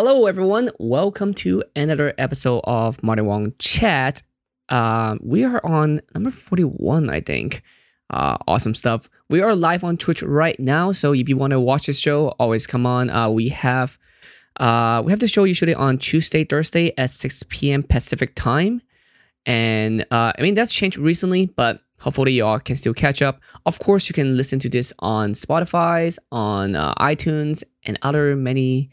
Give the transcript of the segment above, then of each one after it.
Hello, everyone. Welcome to another episode of Marty Wong Chat. Uh, we are on number 41, I think. Uh, awesome stuff. We are live on Twitch right now, so if you want to watch this show, always come on. Uh, we have uh, we have the show usually on Tuesday, Thursday at 6 p.m. Pacific time, and uh, I mean that's changed recently, but hopefully y'all can still catch up. Of course, you can listen to this on Spotify, on uh, iTunes, and other many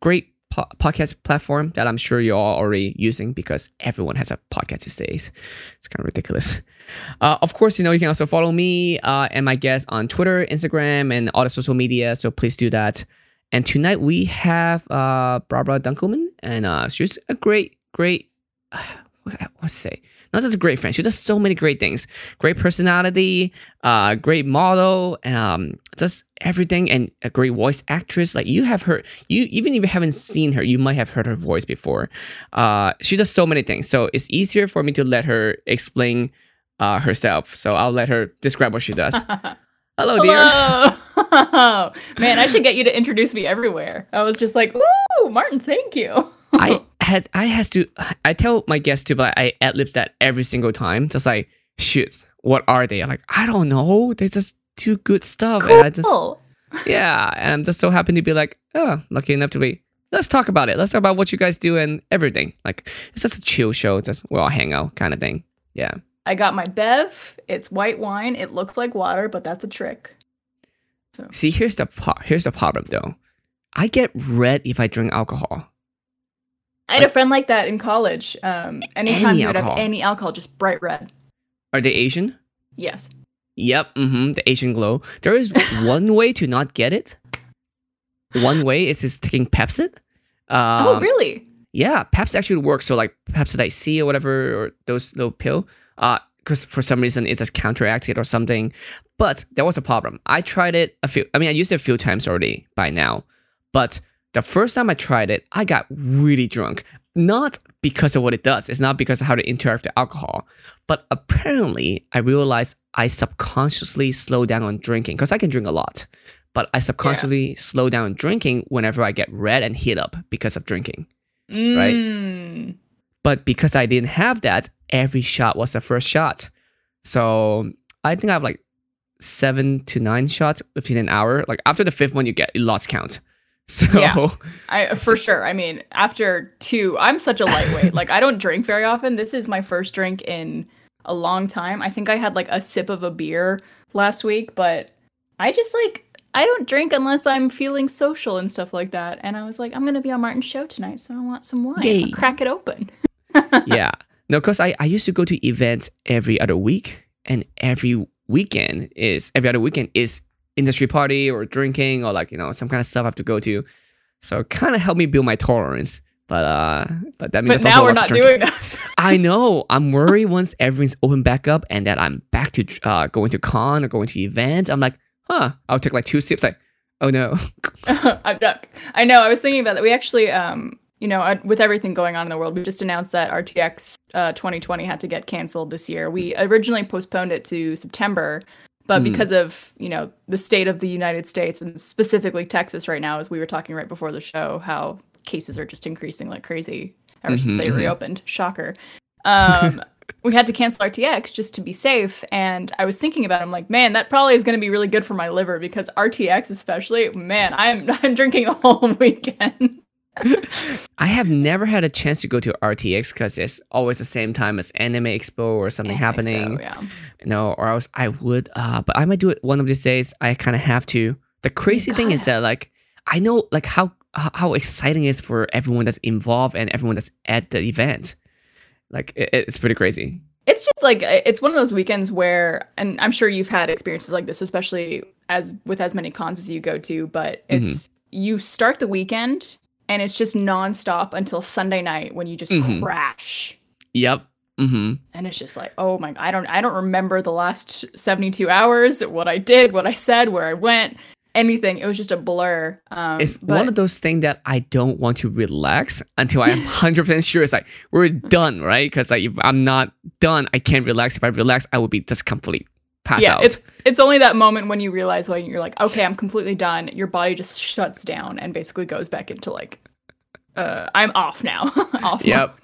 great po- podcast platform that I'm sure you're all already using because everyone has a podcast these days. It's kind of ridiculous. Uh, of course, you know you can also follow me uh, and my guests on Twitter, Instagram, and all the social media. So please do that. And tonight we have uh, Barbara Dunkelman, and uh, she's a great, great. what to say? Not just a great friend. She does so many great things. Great personality, uh, great model, um, just everything, and a great voice actress. Like you have heard, you even if you haven't seen her, you might have heard her voice before. Uh, she does so many things, so it's easier for me to let her explain uh, herself. So I'll let her describe what she does. Hello, dear. Hello. Man, I should get you to introduce me everywhere. I was just like, "Ooh, Martin, thank you." I had I has to I tell my guests to but I ad lib that every single time. Just like shit, what are they? I'm like, I don't know. They just do good stuff. cool. And I just Yeah. And I'm just so happy to be like, oh, lucky enough to be let's talk about it. Let's talk about what you guys do and everything. Like it's just a chill show, just we all hang out kind of thing. Yeah. I got my bev. It's white wine. It looks like water, but that's a trick. So See, here's the pro- here's the problem though. I get red if I drink alcohol. I had a friend like that in college. Um, anytime Any he would alcohol. have any alcohol, just bright red. Are they Asian? Yes. Yep, mm-hmm, the Asian glow. There is one way to not get it. One way is just taking Pepcid. Um, oh, really? Yeah, Pepcid actually works. So like Pepcid C or whatever, or those little pill. Uh, because for some reason it just counteracted or something. But there was a problem. I tried it a few. I mean, I used it a few times already by now. But the first time I tried it, I got really drunk. Not because of what it does. It's not because of how to interact with alcohol. But apparently, I realized I subconsciously slow down on drinking because I can drink a lot. But I subconsciously slow down drinking whenever I get red and hit up because of drinking. Right. Mm. But because I didn't have that, every shot was the first shot. So I think I have like seven to nine shots within an hour. Like after the fifth one, you get lost count. So Yeah. I for sure. I mean, after two, I'm such a lightweight. like I don't drink very often. This is my first drink in a long time. I think I had like a sip of a beer last week, but I just like I don't drink unless I'm feeling social and stuff like that. And I was like, I'm gonna be on Martin's show tonight, so I want some wine. Yay. I'll crack it open. yeah. No, because I, I used to go to events every other week, and every weekend is every other weekend is industry party or drinking or like you know some kind of stuff I have to go to. So it kind of helped me build my tolerance. But uh, but that means But now we're not doing that. I know. I'm worried once everything's open back up and that I'm back to uh, going to con or going to events. I'm like, huh? I'll take like two sips. Like, oh no. I'm not, I know. I was thinking about that. We actually, um, you know, uh, with everything going on in the world, we just announced that RTX uh, 2020 had to get canceled this year. We originally postponed it to September, but Hmm. because of you know the state of the United States and specifically Texas right now, as we were talking right before the show, how cases are just increasing like crazy ever since Mhm, they mhm. reopened. Shocker. Um, we had to cancel RTX just to be safe. And I was thinking about, it, I'm like, man, that probably is going to be really good for my liver because RTX, especially, man, I'm I'm drinking the whole weekend. I have never had a chance to go to RTX because it's always the same time as Anime Expo or something happening. Yeah. No, or else I would. Uh, but I might do it one of these days. I kind of have to. The crazy thing is that like I know like how how exciting it is for everyone that's involved and everyone that's at the event. Like it, it's pretty crazy. It's just like it's one of those weekends where, and I'm sure you've had experiences like this, especially as with as many cons as you go to. But it's you start the weekend and it's just nonstop until Sunday night when you just Mhm. crash. Yep. Mm-hmm. and it's just like oh my i don't i don't remember the last 72 hours what i did what i said where i went anything it was just a blur um It's but one of those things that I don't want to relax until I'm hundred percent sure it's like we're done, right? Because like if I'm not done, I can't relax. If I relax, I will be just complete pass yeah out. it's it's only that moment when you realize when you're like okay i'm completely done your body just shuts down and basically goes back into like uh, I'm off now. off. Yep.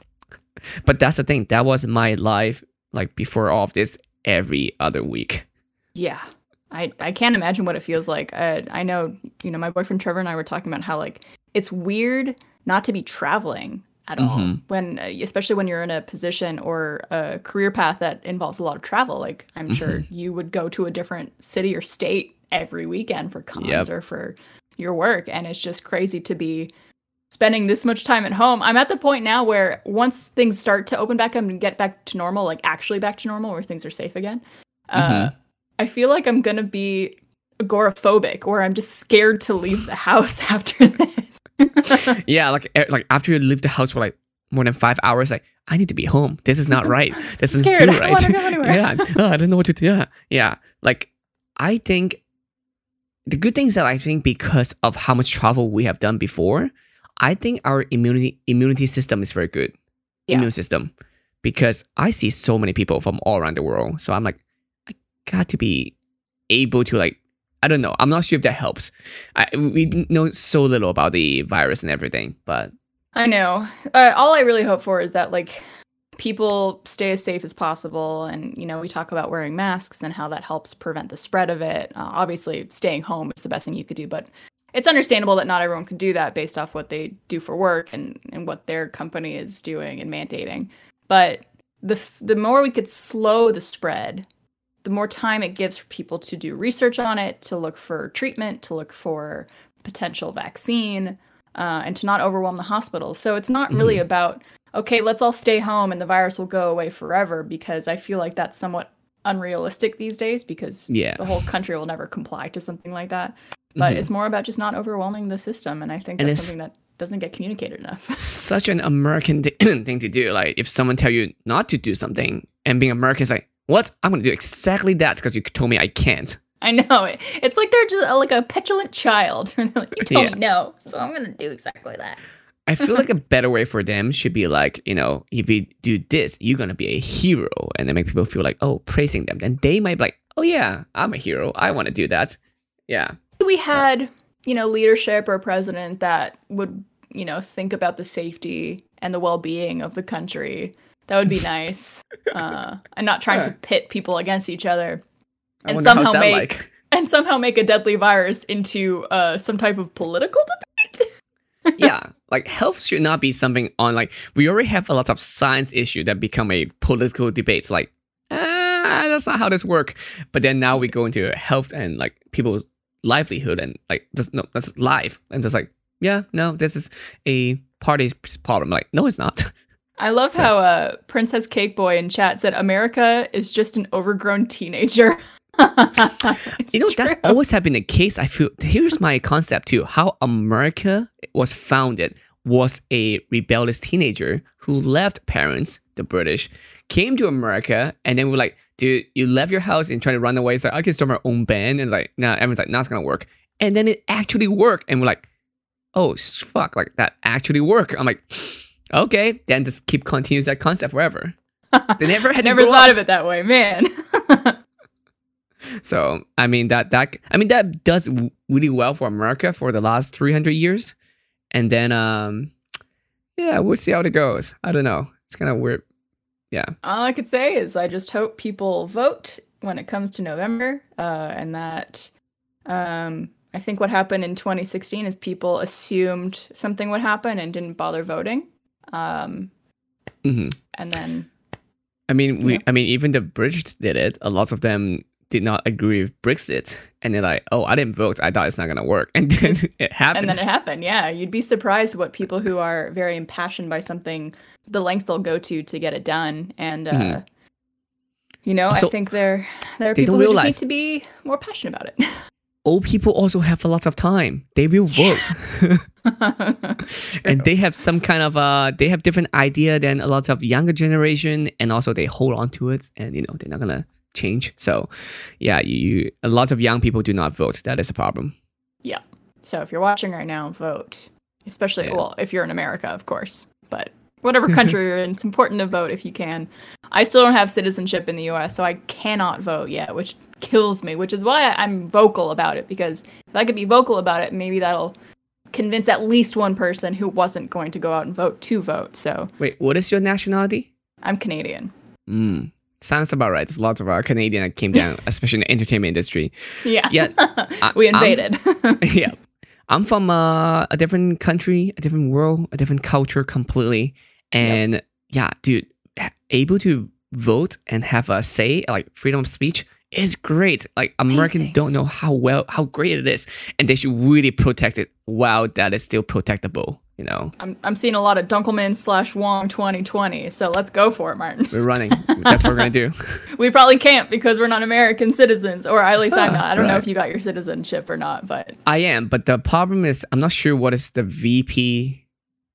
But that's the thing. That was my life like before all of this every other week. Yeah. I, I can't imagine what it feels like. Uh, I know, you know, my boyfriend Trevor and I were talking about how like it's weird not to be traveling at all Mhm. when uh, especially when you're in a position or a career path that involves a lot of travel like i'm sure Mm-hmm. you would go to a different city or state every weekend for cons Yep. or for your work and it's just crazy to be spending this much time at home i'm at the point now where once things start to open back up and get back to normal like actually back to normal where things are safe again uh, Mhm. i feel like i'm gonna be agoraphobic or i'm just scared to leave the house after this Yeah, like e- like after you leave the house for like more than five hours, like I need to be home. This is not right. This is Scared. feel right. yeah, oh, I don't know what to do. Yeah, yeah. Like I think the good thing is that I think because of how much travel we have done before, I think our immunity immunity system is very good. Yeah. Immune system, because I see so many people from all around the world. So I'm like, I got to be able to like. I don't know. I'm not sure if that helps. I, we know so little about the virus and everything, but I know. Uh, all I really hope for is that like people stay as safe as possible, and you know we talk about wearing masks and how that helps prevent the spread of it. Uh, obviously, staying home is the best thing you could do, but it's understandable that not everyone can do that based off what they do for work and and what their company is doing and mandating. But the f- the more we could slow the spread, the more time it gives for people to do research on it, to look for treatment, to look for potential vaccine, uh, and to not overwhelm the hospital. So it's not really about okay, let's all stay home and the virus will go away forever because I feel like that's somewhat unrealistic these days because Yeah. the whole country will never comply to something like that. But Mhm. it's more about just not overwhelming the system, and I think And that's something that doesn't get communicated enough. such an American thing to do. Like if someone tell you not to do something, and being American is like, what? I'm gonna do exactly that because you told me I can't. I know. It's like they're just like a petulant child. They're you told Yeah. me no, so I'm gonna do exactly that. I feel like a better way for them should be like, you know, if you do this, you're gonna be a hero, and then make people feel like, oh, praising them. Then they might be like, oh yeah, I'm a hero. I want to do that. Yeah. We had you know leadership or president that would you know think about the safety and the well-being of the country that would be nice uh and not trying to pit people against each other I And somehow make- like. and somehow make a deadly virus into uh some type of political debate yeah, like health should not be something on like we already have a lot of science issue that become a political debates. Like, ah, that's not how this work. But then now we go into health and like people's livelihood and like this, no, that's life and just like yeah, no, this is a party's problem. Like, no, it's not. i love So- how uh princess cake boy in chat said america is just an overgrown teenager you know, that's always have been the case. I feel here's my concept too. How America was founded was a rebellious teenager who left parents, the British, came to America, and then we're like, dude, you left your house and trying to run away. It's like, I can start my own band. And it's like, nah, everyone's like, nah, gonna work. And then it actually worked. And we're like, oh fuck, like that actually worked. I'm like, okay, then just keep continues that concept forever. They never had never thought up. of it that way man So I mean that that I mean that does really well for America for the last 300 years, and then um, yeah, we'll see how it goes. I don't know. It's kind of weird. Yeah, All I could say is I just hope people vote when it comes to November, uh, and that um, I think what happened in 2016 is people assumed something would happen and didn't bother voting, um, hmm and then I mean we. I mean even the British did it. A lot of them did not agree with Brexit, and they're like, oh, I didn't vote. I thought it's not gonna work, and then it happened. and then it happened. Yeah, you'd be surprised what people who are very impassioned by something, the lengths they'll go to to get it done, and uh, Mhm. you know, Also, I think there there are people who just need to be more passionate about it. Old people also have a lot of time. They will vote. and they have some kind of uh they have different idea than a lot of younger generation and also they hold on to it and you know they're not gonna change so yeah you, you a lot of young people do not vote that is a problem Yeah. So if you're watching right now, vote. Especially, Yeah. well, if you're in America, of course. But whatever country you're in, it's important to vote if you can. I still don't have citizenship in the US, so I cannot vote yet, which kills me, which is why I'm vocal about it. Because if I could be vocal about it, maybe that'll convince at least one person who wasn't going to go out and vote to vote. So Wait, what is your nationality? I'm Canadian. Mm, sounds about right. There's lots of uh, Canadian that came down, especially in the entertainment industry. Yeah. Yeah, we invaded. yeah. I'm from uh, a different country, a different world, a different culture completely. And yeah, dude, able to vote and have a say, like freedom of speech, is great. Like Americans Amazing. don't know how well, how great it is, and they should really protect it while that is still protectable. You know, I'm, I'm seeing a lot of Dunkelman slash Wong 2020. So let's go for it, Martin. we're running. That's what we're gonna do. We probably can't because we're not American citizens, or at least I'm not. I don't know if you got your citizenship or not, but I am, but the problem is I'm not sure what is the VP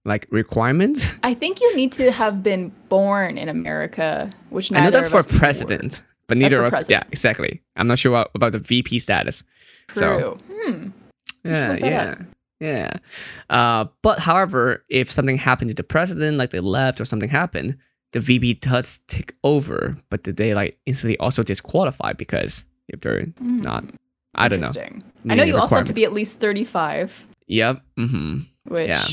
like requirements. I think you need to have been born in America, which I know that's for us were. president, but neither of us. Yeah, exactly. I'm not sure what, about the VP status. True. So- Hmm. Yeah, look that yeah. Uh, but however, if something happened to the president, like they left or something happened, the VP does take over, but did they like instantly also disqualify because if they're Hmm. not, I don't know. Interesting. I know you also have to be at least 35, Yep. Mm-hmm. which Yeah.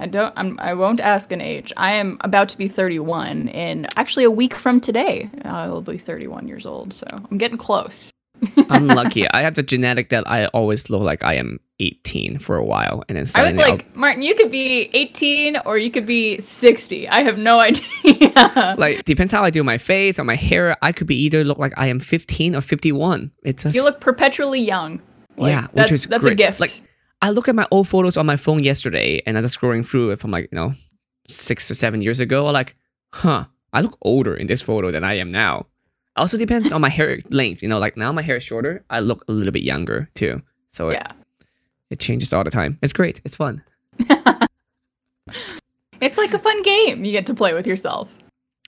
I don't. I'm, I won't ask an age. I am about to be 31 in actually a week from today. I will be 31 years old, so I'm getting close. I'm lucky. I have the genetic that I always look like I am 18 for a while, and then I was suddenly I'll- like, Martin, you could be 18 or you could be 60. I have no idea. like depends how I do my face or my hair. I could be either look like I am 15 or 51. It's just you look perpetually young. Like, Yeah, which that's, is that's a gift. Like- I look at my old photos on my phone yesterday, and I was scrolling through it from like you know six or seven years ago. I'm like, huh, I look older in this photo than I am now. Also depends on my hair length. You know, like now my hair is shorter, I look a little bit younger too. So it, yeah. it changes all the time. It's great. It's fun. It's like a fun game you get to play with yourself.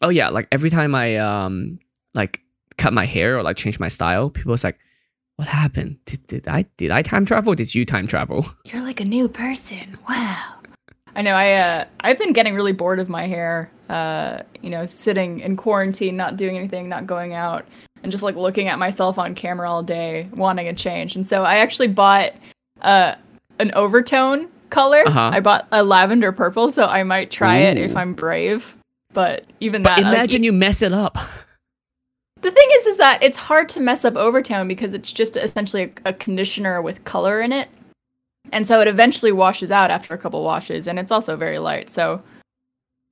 Oh yeah, like every time I um like cut my hair or like change my style, people's like, what happened? Did, did I did I time travel? Or did you time travel? You're like a new person. Wow. I know. I uh, I've been getting really bored of my hair. Uh, you know, sitting in quarantine, not doing anything, not going out, and just like looking at myself on camera all day, wanting a change. And so I actually bought uh an overtone color. Uh-huh. I bought a lavender purple, so I might try it if I'm brave. But even But that, imagine you mess it up. the thing is, is that it's hard to mess up overtone because it's just essentially a, a conditioner with color in it, and so it eventually washes out after a couple washes, and it's also very light. So,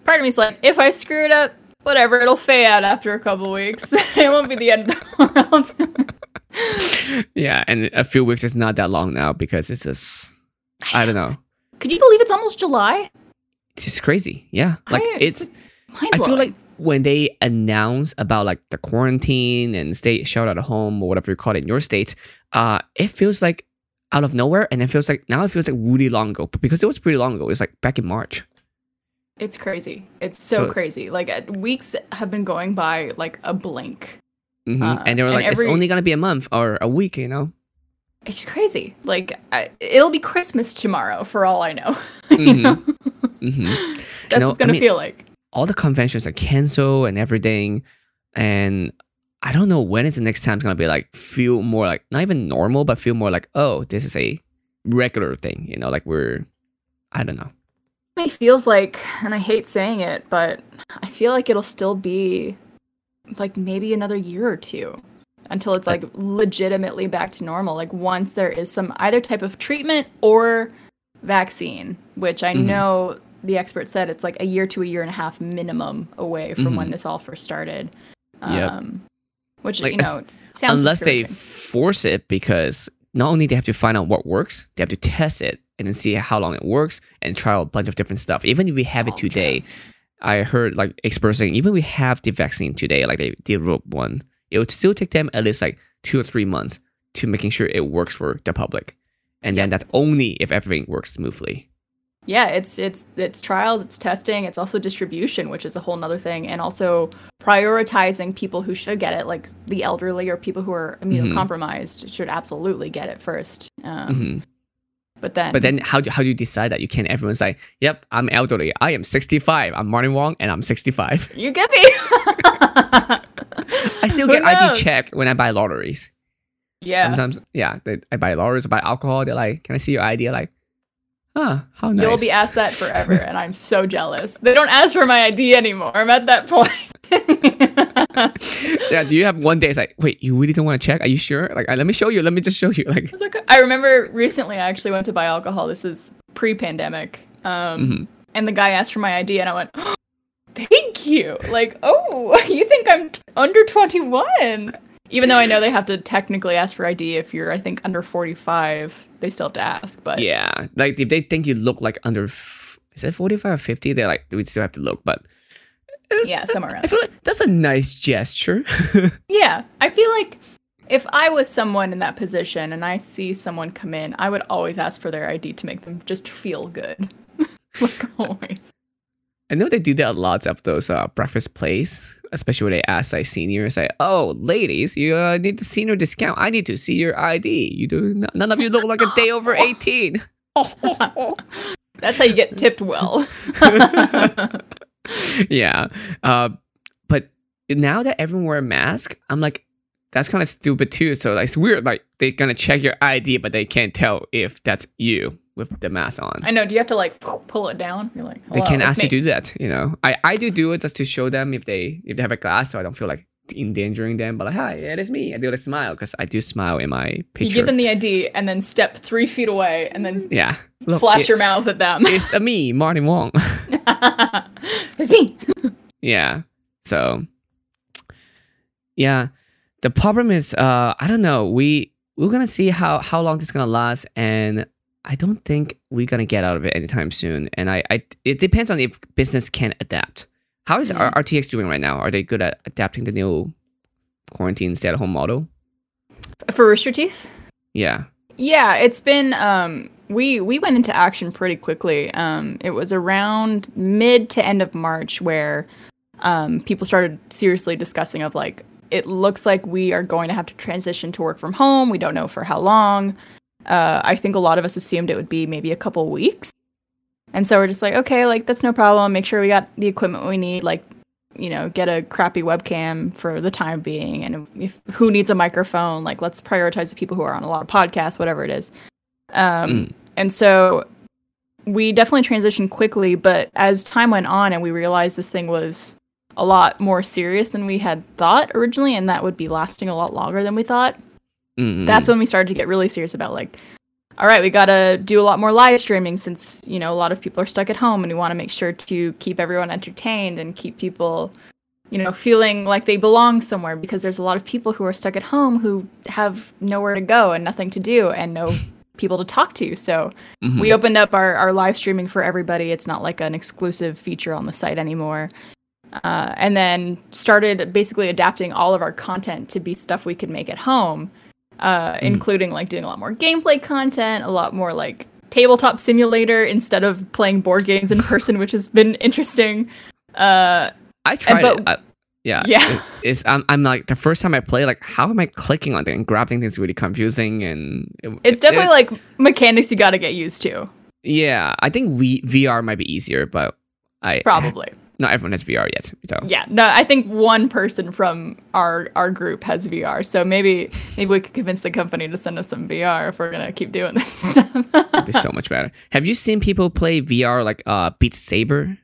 part of me's like, if I screw it up, whatever, it'll fade out after a couple weeks. it won't be the end of the world. yeah, and a few weeks is not that long now because it's just I don't know. Could you believe it's almost July? It's just crazy. Yeah, like I- it's. Mind I feel like when they announce about like the quarantine and stay shelter at home or whatever you call it in your state, uh, it feels like out of nowhere, and it feels like now it feels like really long ago. But because it was pretty long ago, it's like back in March. It's crazy. It's so, So- crazy. Like uh, weeks have been going by like a blink. hmm Uh, and they were and like, every- it's only gonna be a month or a week, you know. It's crazy. Like I, it'll be Christmas tomorrow for all I know. you Mhm. know? hmm That's know, what it's gonna I mean- feel like. all the conventions are canceled and everything and i don't know when is the next time it's gonna be like feel more like not even normal but feel more like oh this is a regular thing you know like we're i don't know It feels like, and I hate saying it, but I feel like it'll still be like maybe another year or two until it's like legitimately back to normal. Like once there is some either type of treatment or vaccine, which I Mhm. know the expert said it's like a year to a year and a half minimum away from when Mhm. this all first started. Yep. Um, which Like, you know, it sounds unless they force it because not only they have to find out what works they have to test it and then see how long it works and try a bunch of different stuff even if we have it today yes. I heard like experts saying even we have the vaccine today, like they developed one, it would still take them at least like two or three months to making sure it works for the public. And then that's only if everything works smoothly. yeah it's it's it's trials it's testing it's also distribution which is a whole nother thing and also prioritizing people who should get it like the elderly or people who are immunocompromised should absolutely get it first um, Mhm. But then But then how do, how do you decide that? You can't everyone's like, yep, I'm elderly. I am 65. I'm Martin Wong and I'm 65. you get me I still get ID check when I buy lotteries. yeah Sometimes, yeah, they, I buy lotteries, I buy alcohol. They're like, can I see your ID? I'm like, Ah, how nice. You'll be asked that forever, and I'm so jealous. They don't ask for my ID anymore. I'm at that point. yeah, do you have one day it's like, wait, you really don't want to check? Are you sure? Like, let me show you. Let me just show you. Like. I remember recently I actually went to buy alcohol. This is pre-pandemic. Um, Mhm. and the guy asked for my ID, and I went, oh, "Thank you." Like, oh, you think I'm t- under 21? Even though I know they have to technically ask for ID if you're, I think, under 45. They still have to ask, but yeah, like if they think you look like under, f- is it 45 or 50? They're like, we still have to look. But yeah, somewhere around. I feel like that's a nice gesture. Yeah, I feel like if I was someone in that position and I see someone come in, I would always ask for their ID to make them just feel good. like always. I know they do that a lot of those uh, breakfast plays, especially when they ask like seniors, like, "Oh, ladies, you uh, need the senior discount. I need to see your ID. You do n- none of you look like a day over 18." That's how you get tipped well. yeah, uh, but now that everyone wear a mask, I'm like, that's kind of stupid too. So like, it's weird. Like they're gonna check your ID, but they can't tell if that's you with the mask on. I know. Do you have to like pull it down? You're like, they can't ask you to do that you know i i do do it just to show them if they if they have a glass so i don't feel like endangering them but like hi it is me. I do like smile because i do smile in my picture. You give them the ID and then step three feet away and then yeah. Look, flash it- your mouth at them. it's a me martin wong. It's me. yeah. So yeah. The problem is uh i don't know. We we're gonna see how how long this is gonna last and i don't think we're gonna get out of it anytime soon. And i, I it depends on if business can adapt how is Mhm. R- rtx doing right now are they good at adapting the new quarantine stay at home model For Rooster Teeth? yeah Yeah, it's been um we we went into action pretty quickly. Um it was around mid to end of March where um people started seriously discussing of like it looks like we are going to have to transition to work from home. We don't know for how long. Uh I think a lot of us assumed it would be maybe a couple weeks. And so we're just like, okay, like that's no problem. Make sure we got the equipment we need, like you know, get a crappy webcam for the time being and if who needs a microphone, like let's prioritize the people who are on a lot of podcasts, whatever it is. Um Mm. and so we definitely transitioned quickly, but as time went on and we realized this thing was a lot more serious than we had thought originally and that would be lasting a lot longer than we thought Mm-mm. that's when we started to get really serious about like all right we got to do a lot more live streaming since you know a lot of people are stuck at home and we want to make sure to keep everyone entertained and keep people you know feeling like they belong somewhere because there's a lot of people who are stuck at home who have nowhere to go and nothing to do and no people to talk to. So Mhm. we opened up our, our live streaming for everybody. It's not like an exclusive feature on the site anymore. Uh, and then started basically adapting all of our content to be stuff we could make at home uh, including like doing a lot more gameplay content a lot more like tabletop simulator instead of playing board games in person which has been interesting uh, I tried but- it. I- yeah, Yeah. it- it's I'm, I'm like the first time I play, like how am I clicking on things and grabbing things really confusing and it- it's definitely it- like mechanics you got to get used to yeah. I think v, VR might be easier, but I probably not everyone has VR yet. So yeah no i think one person from our our group has vr so maybe maybe we could convince the company to send us some vr if we're gonna keep doing this stuff it'd be so much better. Have you seen people play VR like uh Beat Saber?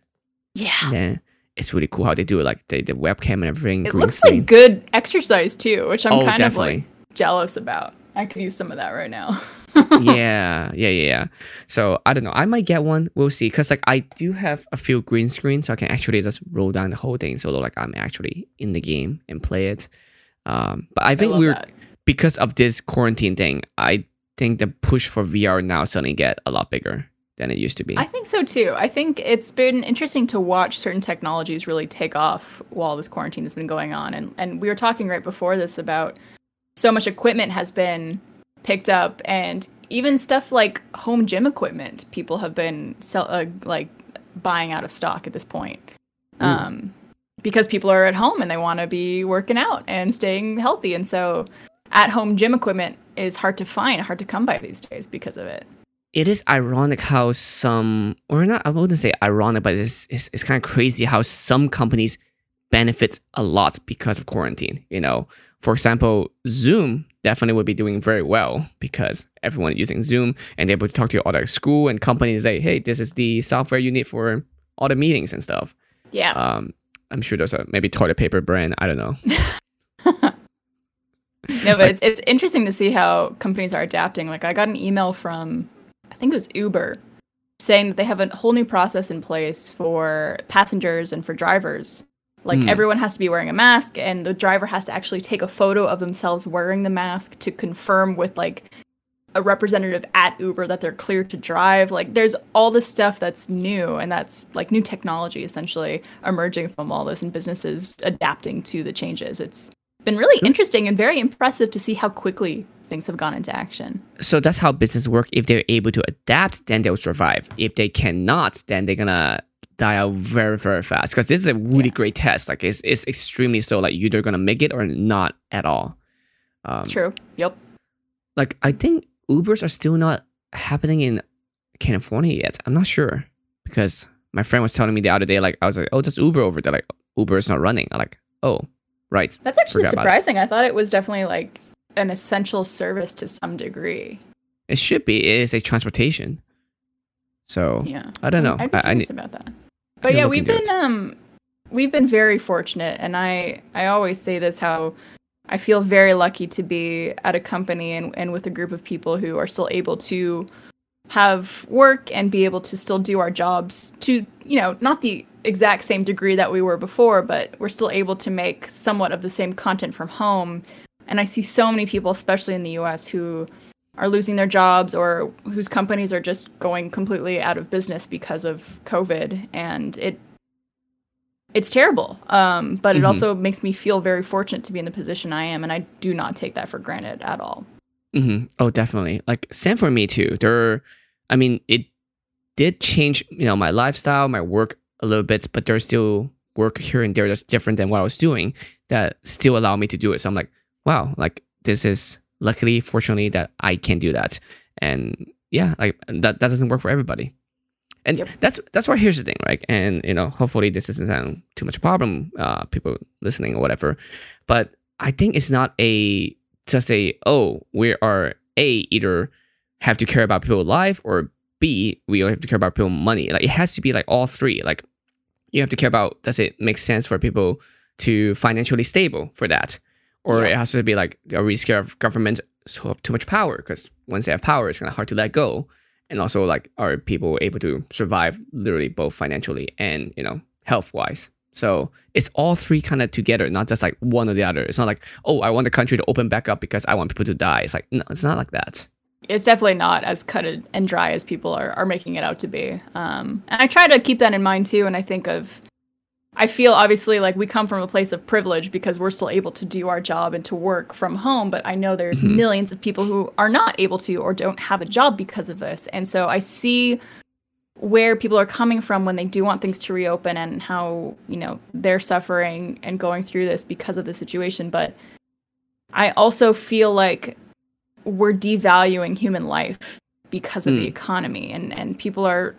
yeah Yeah, it's really cool how they do it, like the, the webcam and everything. it looks screen. like good exercise too which i'm Oh, kind definitely. of like jealous about i could use some of that right now yeah, yeah, yeah, yeah. So I don't know. I might get one. We'll see. Cause like I do have a few green screens, so I can actually just roll down the whole thing. So like I'm actually in the game and play it. Um, but I think love we're that. because of this quarantine thing. I think the push for VR now suddenly get a lot bigger than it used to be. I think so too. I think it's been interesting to watch certain technologies really take off while this quarantine has been going on. And and we were talking right before this about so much equipment has been picked up and even stuff like home gym equipment people have been sell, uh, like buying out of stock at this point. Ooh. Um because people are at home and they want to be working out and staying healthy and so at home gym equipment is hard to find, hard to come by these days because of it. it is ironic how some, or not, I wouldn't say ironic, but it's, it's, it's kind of crazy how some companies benefit a lot because of quarantine. You know, for example, Zoom definitely would be doing very well because everyone using Zoom and able to talk to other school and companies say, hey, this is the software you need for all the meetings and stuff. Yeah. Um, I'm sure there's a maybe toilet paper brand. I don't know. no, but it's it's interesting to see how companies are adapting. Like I got an email from I think it was Uber saying that they have a whole new process in place for passengers and for drivers like mm. everyone has to be wearing a mask and the driver has to actually take a photo of themselves wearing the mask to confirm with like a representative at Uber that they're clear to drive. Like there's all this stuff that's new and that's like new technology essentially emerging from all this and businesses adapting to the changes. It's been really interesting and very impressive to see how quickly things have gone into action. So that's how business work. If they're able to adapt, then they'll survive. If they cannot, then they're gonna die out very very fast because this is a really yeah. great test. Like it's, it's extremely so like you're either gonna make it or not at all. Um, true. Yep. like i think ubers are still not happening in california yet. I'm not sure because my friend was telling me the other day like i was like oh just uber over there. Like uber is not running. I'm like oh right. That's actually surprising. I thought it was definitely like an essential service to some degree. It should be. It is a transportation. So yeah, I don't know. I'd be curious I, I, about that. But yeah, we've been um we've been very fortunate and I I always say this how I feel very lucky to be at a company and, and with a group of people who are still able to have work and be able to still do our jobs to, you know, not the exact same degree that we were before, but we're still able to make somewhat of the same content from home. And I see so many people, especially in the US, who are losing their jobs or whose companies are just going completely out of business because of COVID, and it it's terrible. Um, but mm-hmm. it also makes me feel very fortunate to be in the position I am, and I do not take that for granted at all. Mm-hmm. Oh, definitely. Like same for me too. There, I mean, it did change, you know, my lifestyle, my work a little bit, but there's still work here and there that's different than what I was doing that still allow me to do it. So I'm like, wow, like this is luckily, fortunately, that I can do that. And yeah, like that, that doesn't work for everybody. And yep. that's that's why here's the thing, right? And you know, hopefully this doesn't sound too much a problem, uh, people listening or whatever. But I think it's not a just a oh, we are a either have to care about people's life or B, we have to care about people's money. Like it has to be like all three. Like you have to care about does it make sense for people to financially stable for that? Or yeah. it has to be like are we scared of government so have too much power because once they have power it's kind of hard to let go. And also like are people able to survive literally both financially and you know health wise so it's all three kind of together not just like one or the other. It's not like oh i want the country to open back up because i want people to die. It's like no it's not like that. It's definitely not as cut and dry as people are, are making it out to be. Um, and i try to keep that in mind too and i think of I feel obviously like we come from a place of privilege because we're still able to do our job and to work from home, but I know there's mm-hmm. millions of people who are not able to or don't have a job because of this. And so I see where people are coming from when they do want things to reopen and how, you know, they're suffering and going through this because of the situation, but I also feel like we're devaluing human life because of mm. the economy and and people are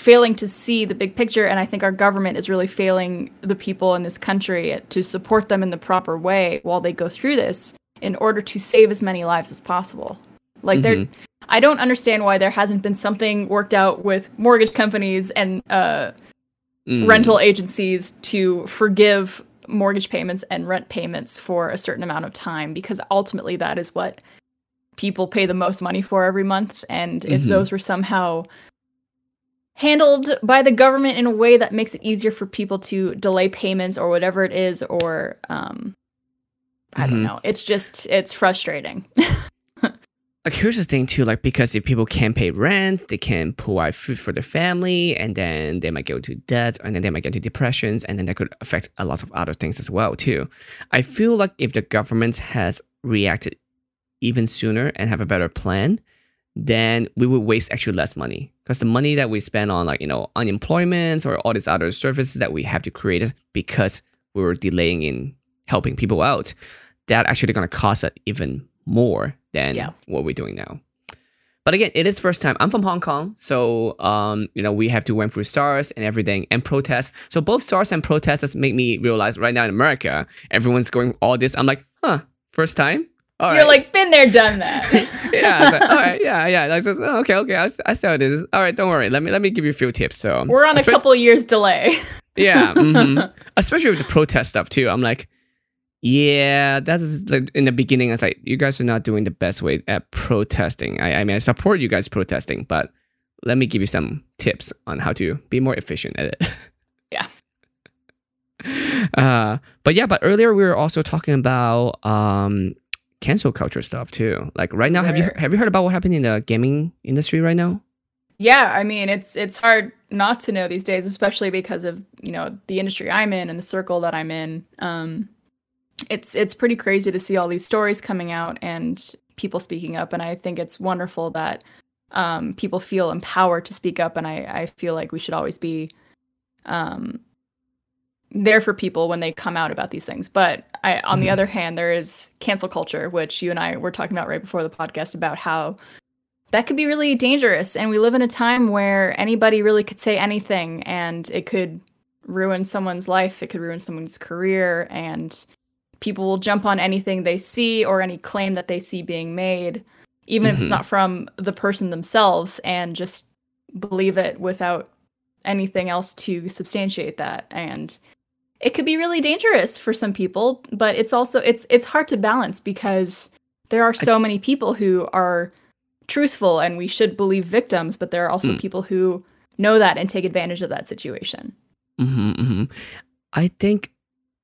failing to see the big picture and i think our government is really failing the people in this country to support them in the proper way while they go through this in order to save as many lives as possible like mm-hmm. there i don't understand why there hasn't been something worked out with mortgage companies and uh, mm. rental agencies to forgive mortgage payments and rent payments for a certain amount of time because ultimately that is what people pay the most money for every month and if mm-hmm. those were somehow handled by the government in a way that makes it easier for people to delay payments or whatever it is or um i mm-hmm. don't know. It's just it's frustrating. Like here's the thing too like because if people can't pay rent they can't provide food for their family and then they might go to debt and then they might get into depressions and then that could affect a lot of other things as well too. I feel like if the government has reacted even sooner and have a better plan then we would waste actually less money. Because the money that we spend on like you know unemployment or all these other services that we have to create because we were delaying in helping people out. That actually going to cost us even more than yeah. what we're doing now. But again it is first time. I'm from hong kong so um you know we have to went through SARS and everything and protests. So both SARS and protests make me realize right now in america everyone's going all this. I'm like huh First time? All You're right. like been there, done that. yeah. Like, all right. Yeah. Yeah. Like, oh, okay. Okay. I, I see how it is. All right. Don't worry. Let me let me give you a few tips. So we're on a couple years delay. yeah. Mm-hmm. Especially with the protest stuff too. I'm like, yeah, that's like in the beginning. I was like, you guys are not doing the best way at protesting. I, I mean, I support you guys protesting, but let me give you some tips on how to be more efficient at it. Yeah. Uh, but yeah, but earlier we were also talking about um cancel culture stuff too. Like right now, have you have you heard about what happened in the gaming industry right now? Yeah, I mean it's it's hard not to know these days, especially because of you know the industry I'm in and the circle that I'm in. Um, it's it's pretty crazy to see all these stories coming out and people speaking up, and I think it's wonderful that um, people feel empowered to speak up, and I I feel like we should always be um, there for people when they come out about these things. But I, on mm-hmm. the other hand, there is cancel culture, which you and I were talking about right before the podcast about how that could be really dangerous. And we live in a time where anybody really could say anything and it could ruin someone's life, it could ruin someone's career, and people will jump on anything they see or any claim that they see being made, even mm-hmm. if it's mm-hmm. not from the person themselves, and just believe it without anything else to substantiate that. And it could be really dangerous for some people, but it's also it's it's hard to balance because there are so I, many people who are truthful and we should believe victims, but there are also mm. people who know that and take advantage of that situation. Mm-hmm, mm-hmm. I think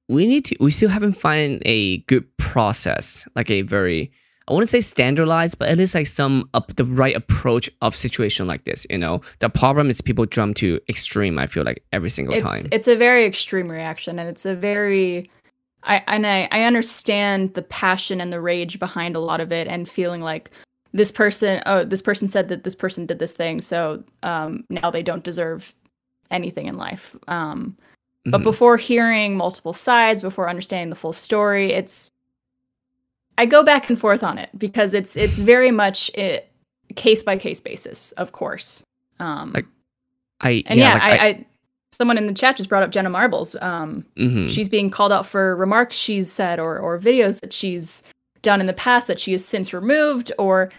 we need to we still haven't found a good process, like a very I wouldn't say standardized, but at least like some up the right approach of situation like this. You know, the problem is people jump to extreme. I feel like every single it's, time. It's a very extreme reaction, and it's a very I and I, I understand the passion and the rage behind a lot of it, and feeling like this person oh this person said that this person did this thing, so um, now they don't deserve anything in life. Um, but mm-hmm. before hearing multiple sides, before understanding the full story, it's I go back and forth on it because it's it's very much it case by case basis, of course. Um, like I and yeah, yeah like I, I, I, someone in the chat just brought up Jenna Marbles. Um, mm-hmm. she's being called out for remarks she's said or or videos that she's done in the past that she has since removed or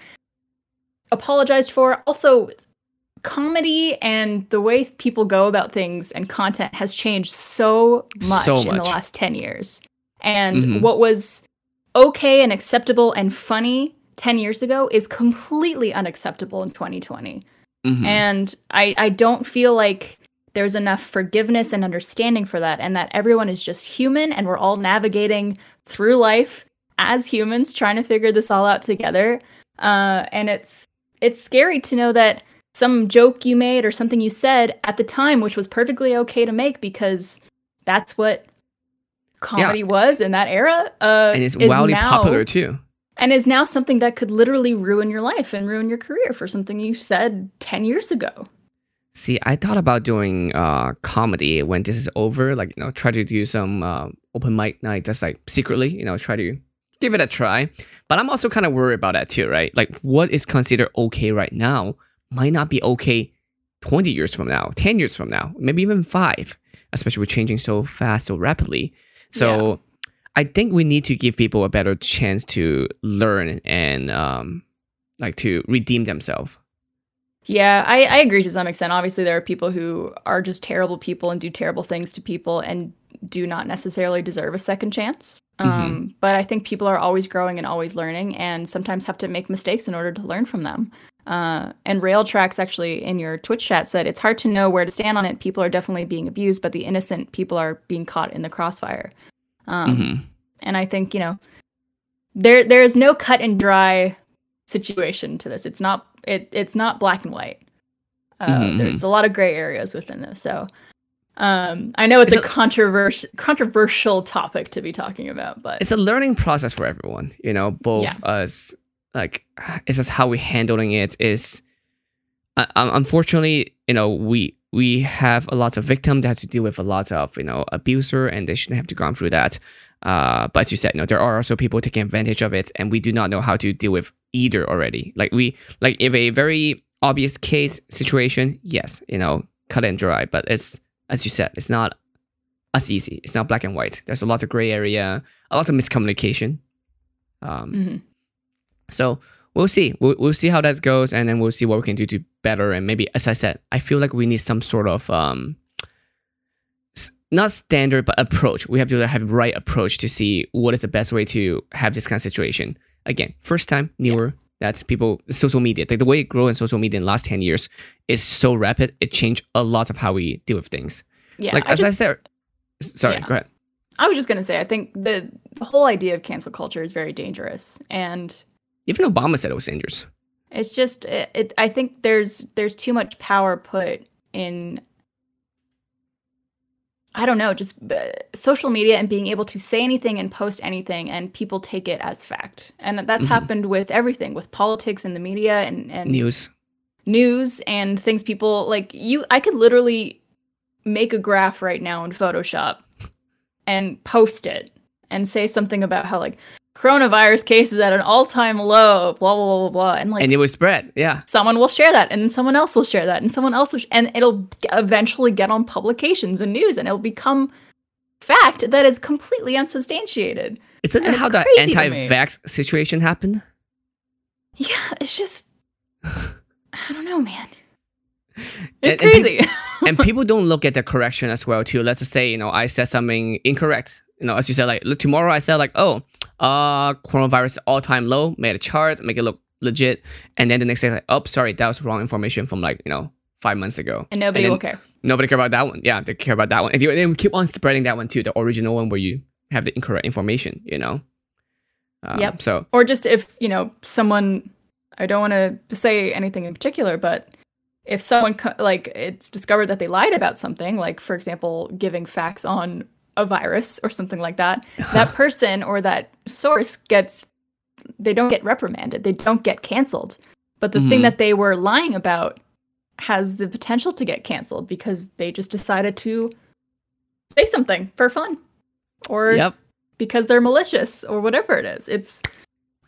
apologized for. Also, comedy and the way people go about things and content has changed so much, so much. in the last 10 years. And mm-hmm. what was okay and acceptable and funny 10 years ago is completely unacceptable in 2020. Mm-hmm. And I, I don't feel like there's enough forgiveness and understanding for that, and that everyone is just human and we're all navigating through life as humans trying to figure this all out together. Uh, and it's it's scary to know that some joke you made or something you said at the time, which was perfectly okay to make because that's what comedy yeah. was in that era. Uh, and it's wildly now, popular too. And is now something that could literally ruin your life and ruin your career for something you said 10 years ago. See, I thought about doing uh, comedy when this is over, like, you know, try to do some uh, open mic night, just like secretly, you know, try to give it a try. But I'm also kind of worried about that too, right? Like, what is considered okay right now might not be okay 20 years from now, 10 years from now, maybe even five, especially with changing so fast, so rapidly. So yeah. I think we need to give people a better chance to learn and um, like to redeem themselves. Yeah, I, I agree to some extent. Obviously, there are people who are just terrible people and do terrible things to people and do not necessarily deserve a second chance. Mm-hmm. Um, but I think people are always growing and always learning, and sometimes have to make mistakes in order to learn from them. Uh, and Railtracks actually in your Twitch chat said it's hard to know where to stand on it. People are definitely being abused, but the innocent people are being caught in the crossfire. Um, mm-hmm. And I think you know there there is no cut and dry situation to this. It's not it it's not black and white. Uh, mm-hmm. There's a lot of gray areas within this. So um, I know it's, it's a, a controversial controversial topic to be talking about, but it's a learning process for everyone. You know, both yeah. us like it's just how we're handling it? Is uh, unfortunately you know we we have a lot of victim that has to deal with a lot of you know abuser and they shouldn't have to go through that. Uh, but as you said you know there are also people taking advantage of it and we do not know how to deal with either already. Like we like if a very obvious case situation yes you know cut and dry but it's as you said it's not as easy. It's not black and white. There's a lot of gray area a lot of miscommunication. Um, Mhm. So we'll see. We'll, we'll see how that goes, and then we'll see what we can do to better. And maybe, as I said, I feel like we need some sort of um, not standard but approach. We have to have the right approach to see what is the best way to have this kind of situation. Again, first time, newer. That's people social media. Like the way it grew in social media in the last ten years is so rapid. It changed a lot of how we deal with things. Yeah. like I as just- I said, sorry, Yeah. go ahead. I was just gonna say, I think the, the whole idea of cancel culture is very dangerous, and Even Obama said it was dangerous. it's just, it, it. I think there's there's too much power put in. I don't know, just uh, social media and being able to say anything and post anything, and people take it as fact, and that's Mhm. happened with everything, with politics and the media and and News. news and things people like you i could literally make a graph right now in photoshop and post it and say something about how like coronavirus cases at an all-time low blah blah blah blah blah and like and it was spread. Yeah. someone will share that and then someone else will share that and someone else will sh- and it'll eventually get on publications and news and it'll become fact that is completely unsubstantiated Isn't that how the crazy to me. anti-vax situation happened? yeah it's just i don't know man And- it's and crazy and people don't look at the correction as well too. Let's just say, you know, I said something incorrect. You know, as you said, like look, tomorrow I said like, oh, uh, coronavirus all time low, made a chart, make it look legit, and then the next day like, oh, sorry, that was wrong information from like you know five months ago. and nobody then will care Nobody care about that one. Yeah, they care about that one. And you, and keep on spreading that one too, the original one where you have the incorrect information. You know. Um, Yep. So or just if you know someone i don't want to say anything in particular but if someone co- like it's discovered that they lied about something like for example giving facts on a virus or something like that that person or that source gets they don't get reprimanded they don't get canceled but the thing Mhm. that they were lying about has the potential to get canceled because they just decided to say something for fun or yep. because they're malicious or whatever it is. It's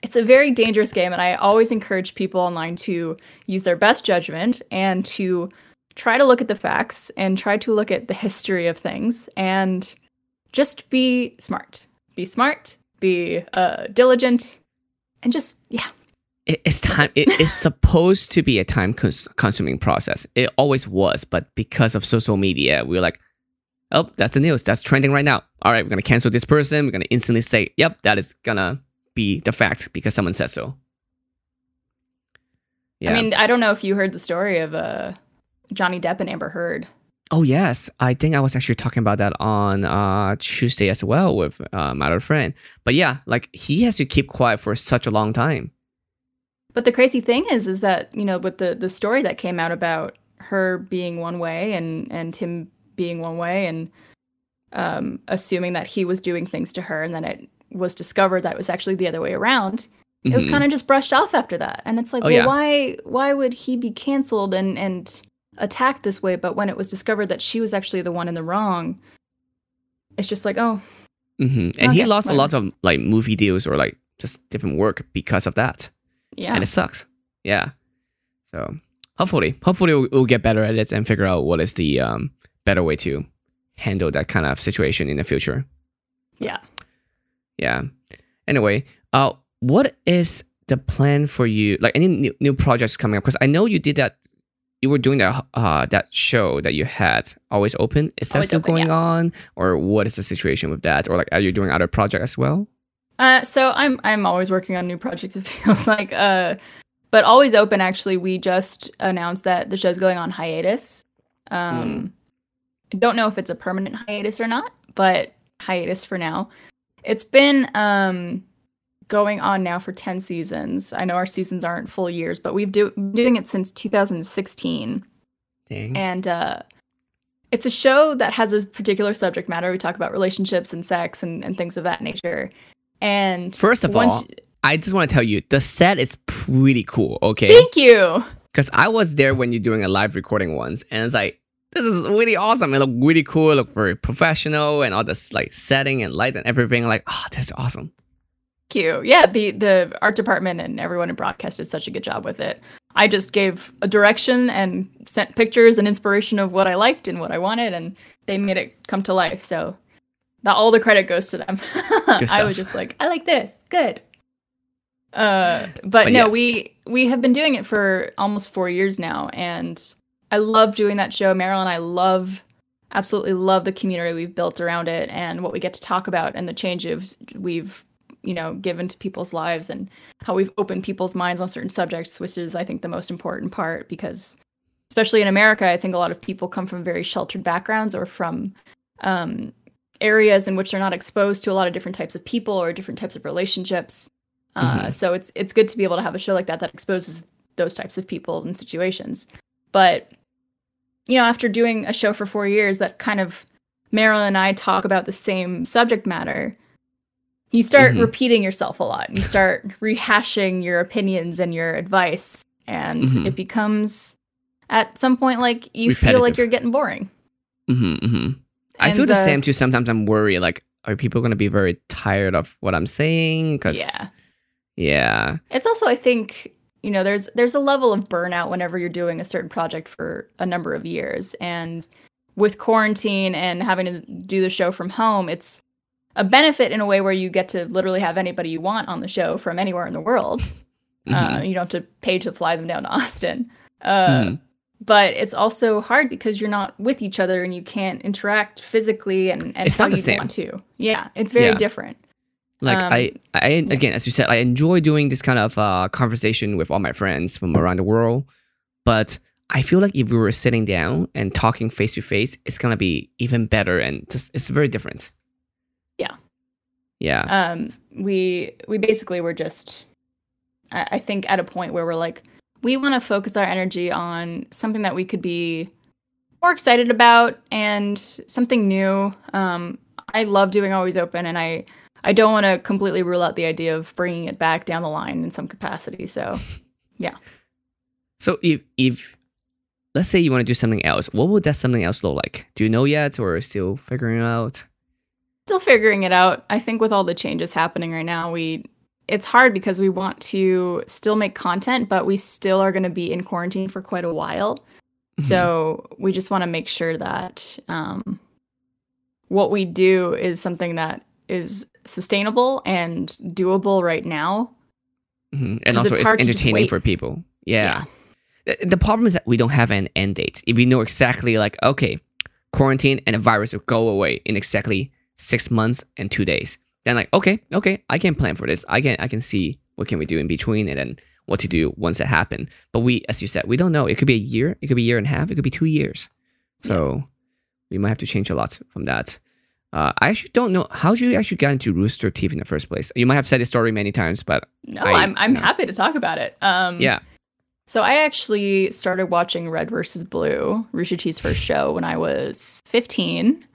it's a very dangerous game and I always encourage people online to use their best judgment and to try to look at the facts and try to look at the history of things and just be smart. Be smart, be uh, diligent and just yeah. it, it's time it, it's supposed to be a time cons- consuming process it always was but because of social media we are like oh that's the news that's trending right now all right we're gonna cancel this person we're gonna instantly say yep that is gonna be the fact because someone said so yeah I mean, I don't know if you heard the story of uh Johnny Depp and Amber Heard. Oh yes i think i was actually talking about that on uh tuesday as well with uh, my other friend but yeah like he has to keep quiet for such a long time But the crazy thing is, is that you know, with the the story that came out about her being one way and and him being one way, and um, assuming that he was doing things to her, and then it was discovered that it was actually the other way around. It was Mhm. kind of just brushed off after that, and it's like, Oh, well, yeah. why why would he be canceled and and attacked this way? But when it was discovered that she was actually the one in the wrong, it's just like, oh, hmm and he lost a lot of like movie deals or like just different work because of that yeah, and it sucks. Yeah. So hopefully, hopefully we'll, we'll get better at it and figure out what is the um, better way to handle that kind of situation in the future. yeah. Yeah. Anyway, uh, what is the plan for you? Like any new, new projects coming up? Because I know you did that. You were doing that uh, that show that you had always open. Is that Always still Open, going yeah. on, or what is the situation with that? Or like, are you doing other projects as well? Uh, so I'm I'm always working on new projects. It feels like, uh, but always open. Actually, we just announced that the show's going on hiatus. Um, I don't know if it's a permanent hiatus or not, but hiatus for now. It's been um going on now for ten seasons. I know our seasons aren't full years, but we've do doing it since 2016 Dang. and uh, it's a show that has a particular subject matter. We talk about relationships and sex and, and things of that nature. And First of all, I just want to tell you the set is pretty cool. Okay. thank you. because I was there when you're doing a live recording once, and it's like this is really awesome. It looked really cool. It looked very professional, and all this like setting and light and everything. Like, oh, this is awesome. Thank you. Yeah, the the art department and everyone in broadcast did such a good job with it. I just gave a direction and sent pictures and inspiration of what I liked and what I wanted, and they made it come to life. So that all the credit goes to them. I was just like, I like this. Good. Uh, but, But no, yes. we we have been doing it for almost four years now, and I love doing that show. Mariel, I love, absolutely love the community we've built around it, and what we get to talk about, and the changes we've, you know, given to people's lives, and how we've opened people's minds on certain subjects, which is, I think, the most important part because, especially in America, I think a lot of people come from very sheltered backgrounds or from um, areas in which they're not exposed to a lot of different types of people or different types of relationships. Uh, Mhm. So it's it's good to be able to have a show like that that exposes those types of people and situations. But you know, after doing a show for four years that kind of Mariel and I talk about the same subject matter, you start Mhm. repeating yourself a lot. You start rehashing your opinions and your advice, and Mhm. it becomes at some point like you feel like you're getting boring. hmm hmm I feel the uh, same too. Sometimes I'm worried. Like, are people gonna be very tired of what I'm saying? Because Yeah. yeah, It's also, I think, you know, there's there's a level of burnout whenever you're doing a certain project for a number of years, and with quarantine and having to do the show from home, it's a benefit in a way where you get to literally have anybody you want on the show from anywhere in the world. Uh, Mhm. you don't have to pay to fly them down to Austin. Uh, Mhm. But it's also hard because you're not with each other and you can't interact physically and, and It's how not the you same. want to. Yeah, it's very Yeah. different. like um, I, I again, as you said, I enjoy doing this kind of uh, conversation with all my friends from around the world. But I feel like if we were sitting down and talking face to face, it's gonna be even better, and just it's very different. Yeah. Yeah. um we we basically were just I, I think at a point where we're like we want to focus our energy on something that we could be more excited about and something new um i love doing always open and i i don't want to completely rule out the idea of bringing it back down the line in some capacity so yeah. So if if let's say you want to do something else, what would that something else look like? Do you know yet, or still figuring it out? Still figuring it out. I think with all the changes happening right now, we it's hard because we want to still make content, but we still are going to be in quarantine for quite a while. Mhm. So we just want to make sure that um, what we do is something that is sustainable and doable right now. Mhm. and also it's it's, hard to just entertaining for people. Yeah. The, the problem is that we don't have an end date. If we know exactly, like, okay, quarantine and the virus will go away in exactly six months and two days, then like, okay, okay, I can plan for this. I can I can see what can we do in between, and then what to do once that happen. But we, as you said, we don't know. It could be a year. It could be a year and a half. It could be two years. So we might have to change a lot from that. Uh, I actually don't know how you actually got into Rooster Teeth in the first place. You might have said this story many times, but No, I- I'm I'm no. happy to talk about it. Um, yeah, So I actually started watching Red versus Blue, Rooster Teeth's first show, when I was 15.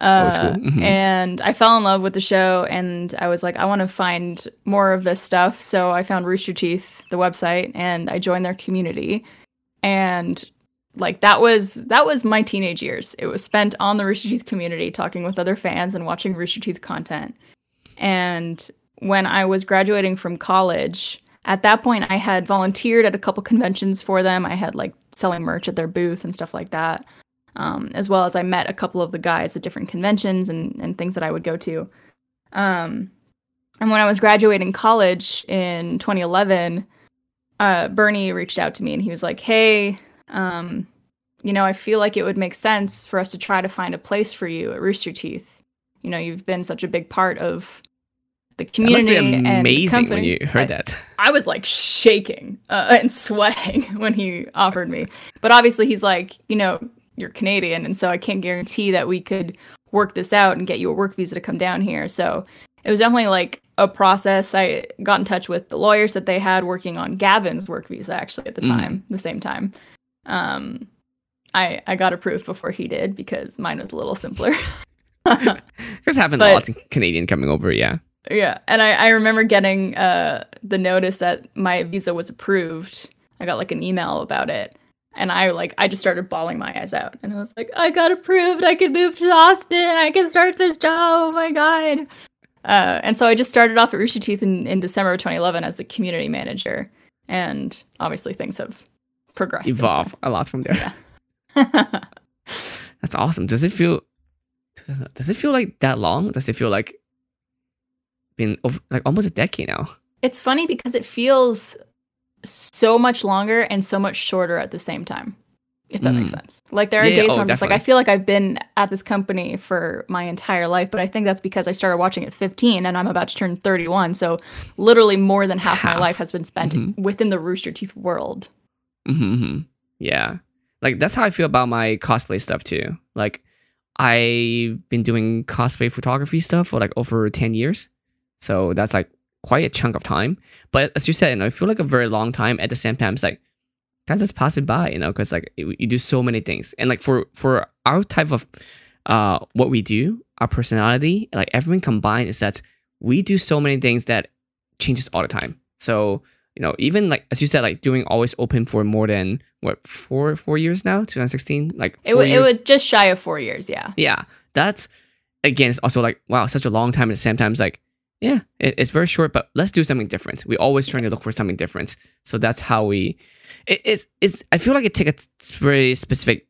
Uh, school. Mhm. And I fell in love with the show, and I was like, I want to find more of this stuff. So I found Rooster Teeth, the website, and I joined their community. And like that was that was my teenage years. It was spent on the Rooster Teeth community, talking with other fans and watching Rooster Teeth content. And when I was graduating from college, at that point I had volunteered at a couple conventions for them. I had like selling merch at their booth and stuff like that. Um, as well as I met a couple of the guys at different conventions and, and things that I would go to. Um, and when I was graduating college in 2011, uh, Burnie reached out to me and he was like, "Hey, um, you know, I feel like it would make sense for us to try to find a place for you at Rooster Teeth. You know, you've been such a big part of the that must community be amazing when company." you heard I- that. I was like shaking uh, and sweating when he offered me. But obviously, he's like, you know, you're Canadian, and so I can't guarantee that we could work this out and get you a work visa to come down here. So it was definitely like a process. I got in touch with the lawyers that they had working on Gavin's work visa actually at the Mm. time, the same time. Um, I I got approved before he did because mine was a little simpler. This happens But- a lot in Canadian coming over, yeah. Yeah, and I, I remember getting uh, the notice that my visa was approved. I got like an email about it, and I like I just started bawling my eyes out, and I was like, I got approved. I can move to Austin. I can start this job. Oh my god! Uh, and so I just started off at Rooster Teeth in, in December of 2011 as the community manager, and obviously things have progressed. Evolve a lot from there. then. That's awesome. Does it feel does it feel like that long? Does it feel like been over, like almost a decade now? It's funny because it feels so much longer and so much shorter at the same time. If that makes Mm. sense. Like there are Yeah, yeah, days oh, where I'm just like, I feel like I've been at this company for my entire life, but I think that's because I started watching at 15 and I'm about to turn 31. So literally more than half, Half. my life has been spent Mhm. within the Rooster Teeth world. hmm Yeah. Like that's how I feel about my cosplay stuff too. Like I've been doing cosplay photography stuff for like over 10 years. So that's like quite a chunk of time. But as you said, you know, I feel like a very long time at the same time. It's like that's just passing by, you know, because like you you do so many things. And like for for our type of uh what we do, our personality, like everything combined is that we do so many things that changes all the time. So you know, even like as you said, like doing always open for more than what four four years now, 2016, like It, four w- it was just shy of four years. Yeah. yeah, that's again it's also like wow, such a long time. At the same time, it's like yeah, it, it's very short, but let's do something different. We always trying to look for something different. So that's how we. It, it's it's. I feel like it takes a very specific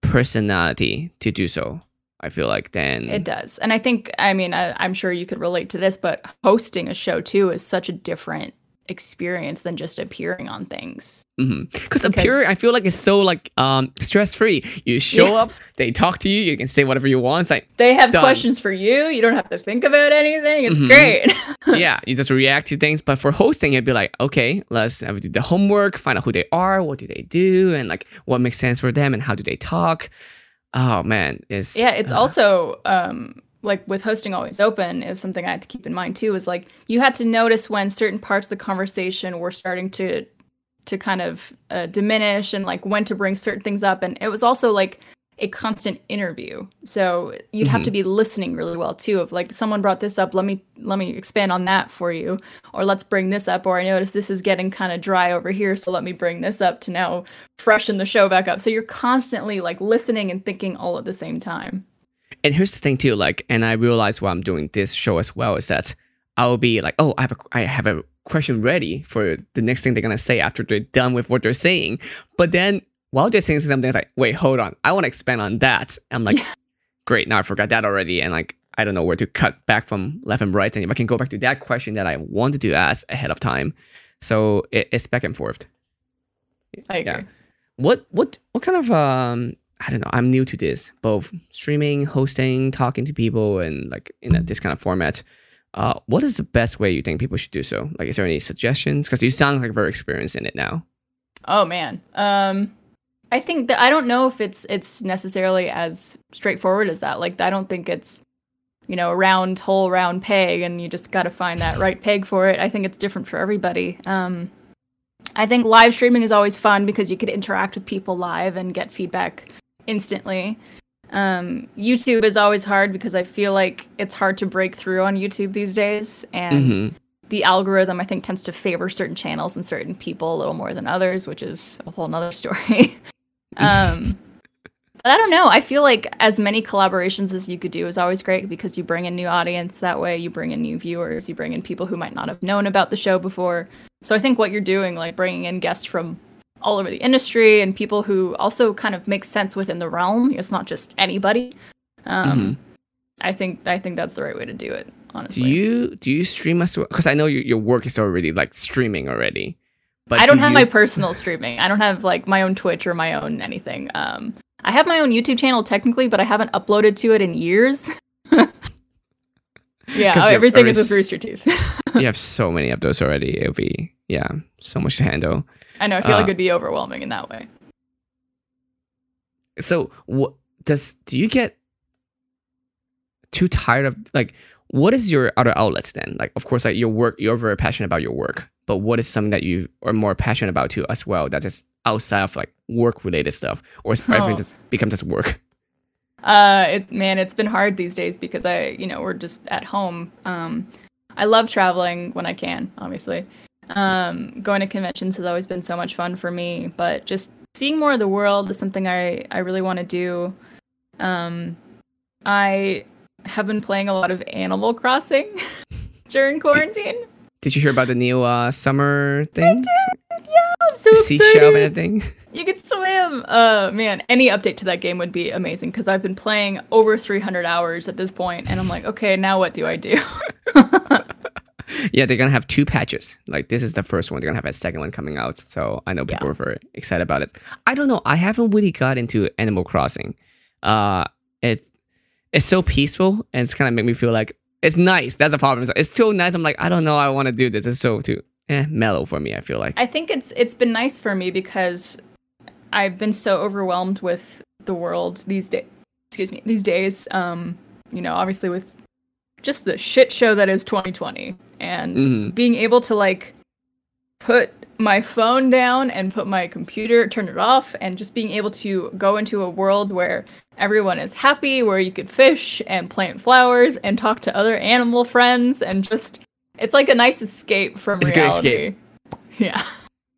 personality to do so. I feel like then It does. And I think, I mean, I, I'm sure you could relate to this, but hosting a show too is such a different experience than just appearing on things. Because Because- appearing, I feel like it's so like um stress free. You show Yeah. up, they talk to you, you can say whatever you want. It's like They have Done. questions for you. You don't have to think about anything. It's Mhm. great. yeah, you just react to things. But for hosting, it'd be like, okay, let's have do the homework, find out who they are, what do they do, and like what makes sense for them, and how do they talk. Oh man, it's yeah, it's uh, also um like with hosting always open, it was something I had to keep in mind too, is like you had to notice when certain parts of the conversation were starting to to kind of uh, diminish and like when to bring certain things up. And it was also like a constant interview. So you'd have to be listening really well too of like someone brought this up let me let me expand on that for you. Or let's bring this up or i notice this is getting kind of dry over here so let me bring this up to now freshen the show back up. So you're constantly like listening and thinking all at the same time And here's the thing too, like, and I realize while I'm doing this show as well is that I'll be like, oh, I have a, I have a question ready for the next thing they're gonna say after they're done with what they're saying. But then while they're saying something, it's like, wait, hold on, I want to expand on that. I'm like, great, now I forgot that already, and like, I don't know where to cut back from left and right, and if I can go back to that question that I wanted to ask ahead of time. So it, it's back and forth. i agree Yeah. What what what kind of um I don't know. I'm new to this, both streaming, hosting, talking to people, and like in a, this kind of format. Uh, what is the best way you think people should do so? Like, is there any suggestions? Because you sound like very experienced in it now. Oh man. Um I think that I don't know if it's it's necessarily as straightforward as that. Like I don't think it's you know, a round hole round peg and you just got to find that right peg for it. I think it's different for everybody. Um I think live streaming is always fun because you could interact with people live and get feedback instantly. Um, YouTube is always hard because I feel like it's hard to break through on YouTube these days, and Mhm. the algorithm I think tends to favor certain channels and certain people a little more than others, which is a whole nother story. um, but I don't know. I feel like as many collaborations as you could do is always great because you bring in new audience that way, you bring in new viewers, you bring in people who might not have known about the show before. So I think what you're doing, like bringing in guests from all over the industry and people who also kind of make sense within the realm. It's not just anybody. Um, I think I think that's the right way to do it. Honestly, Do you do you stream as well? Because I know your your work is already like streaming already. But I don't do have you- my personal streaming. I don't have like my own Twitch or my own anything. Um, I have my own YouTube channel technically, but I haven't uploaded to it in years. yeah, you're everything is with Rooster Teeth. you have so many of those already. It'll be yeah, so much to handle. I know. I feel Uh, like it'd be overwhelming in that way. so what does do you get too tired of like what is your other outlets then like of course like your work you're very passionate about your work but what is something that you are more passionate about too as well that is outside of like work related stuff or is everything Oh. just becomes just work Uh, it man, it's been hard these days because I, you know, we're just at home. Um, I love traveling when I can, obviously. Um, going to conventions has always been so much fun for me, but just seeing more of the world is something I I really want to do. Um, I have been playing a lot of Animal Crossing during quarantine. did you hear about the new uh summer thing Yeah, I'm so seashell and excited. everything You can swim. Uh, man, any update to that game would be amazing because I've been playing over 300 hours at this point, and I'm like, okay, now what do I do? yeah, they're gonna have two patches. Like this is the first one. They're gonna have a second one coming out. So I know people Yeah. are very excited about it. I don't know. I haven't really got into Animal Crossing. Uh, it it's so peaceful and it's kind of make me feel like it's nice. That's the problem. It's, it's so nice. I'm like, I don't know. I want to do this. It's so too eh, mellow for me. I feel like. I think it's it's been nice for me because I've been so overwhelmed with the world these days. Excuse me, these days. Um, you know, obviously with just the shit show that is 2020, and Mhm. being able to like put my phone down and put my computer, turn it off, and just being able to go into a world where everyone is happy, where you could fish and plant flowers and talk to other animal friends, and just it's like a nice escape from It's a good reality. escape. Yeah.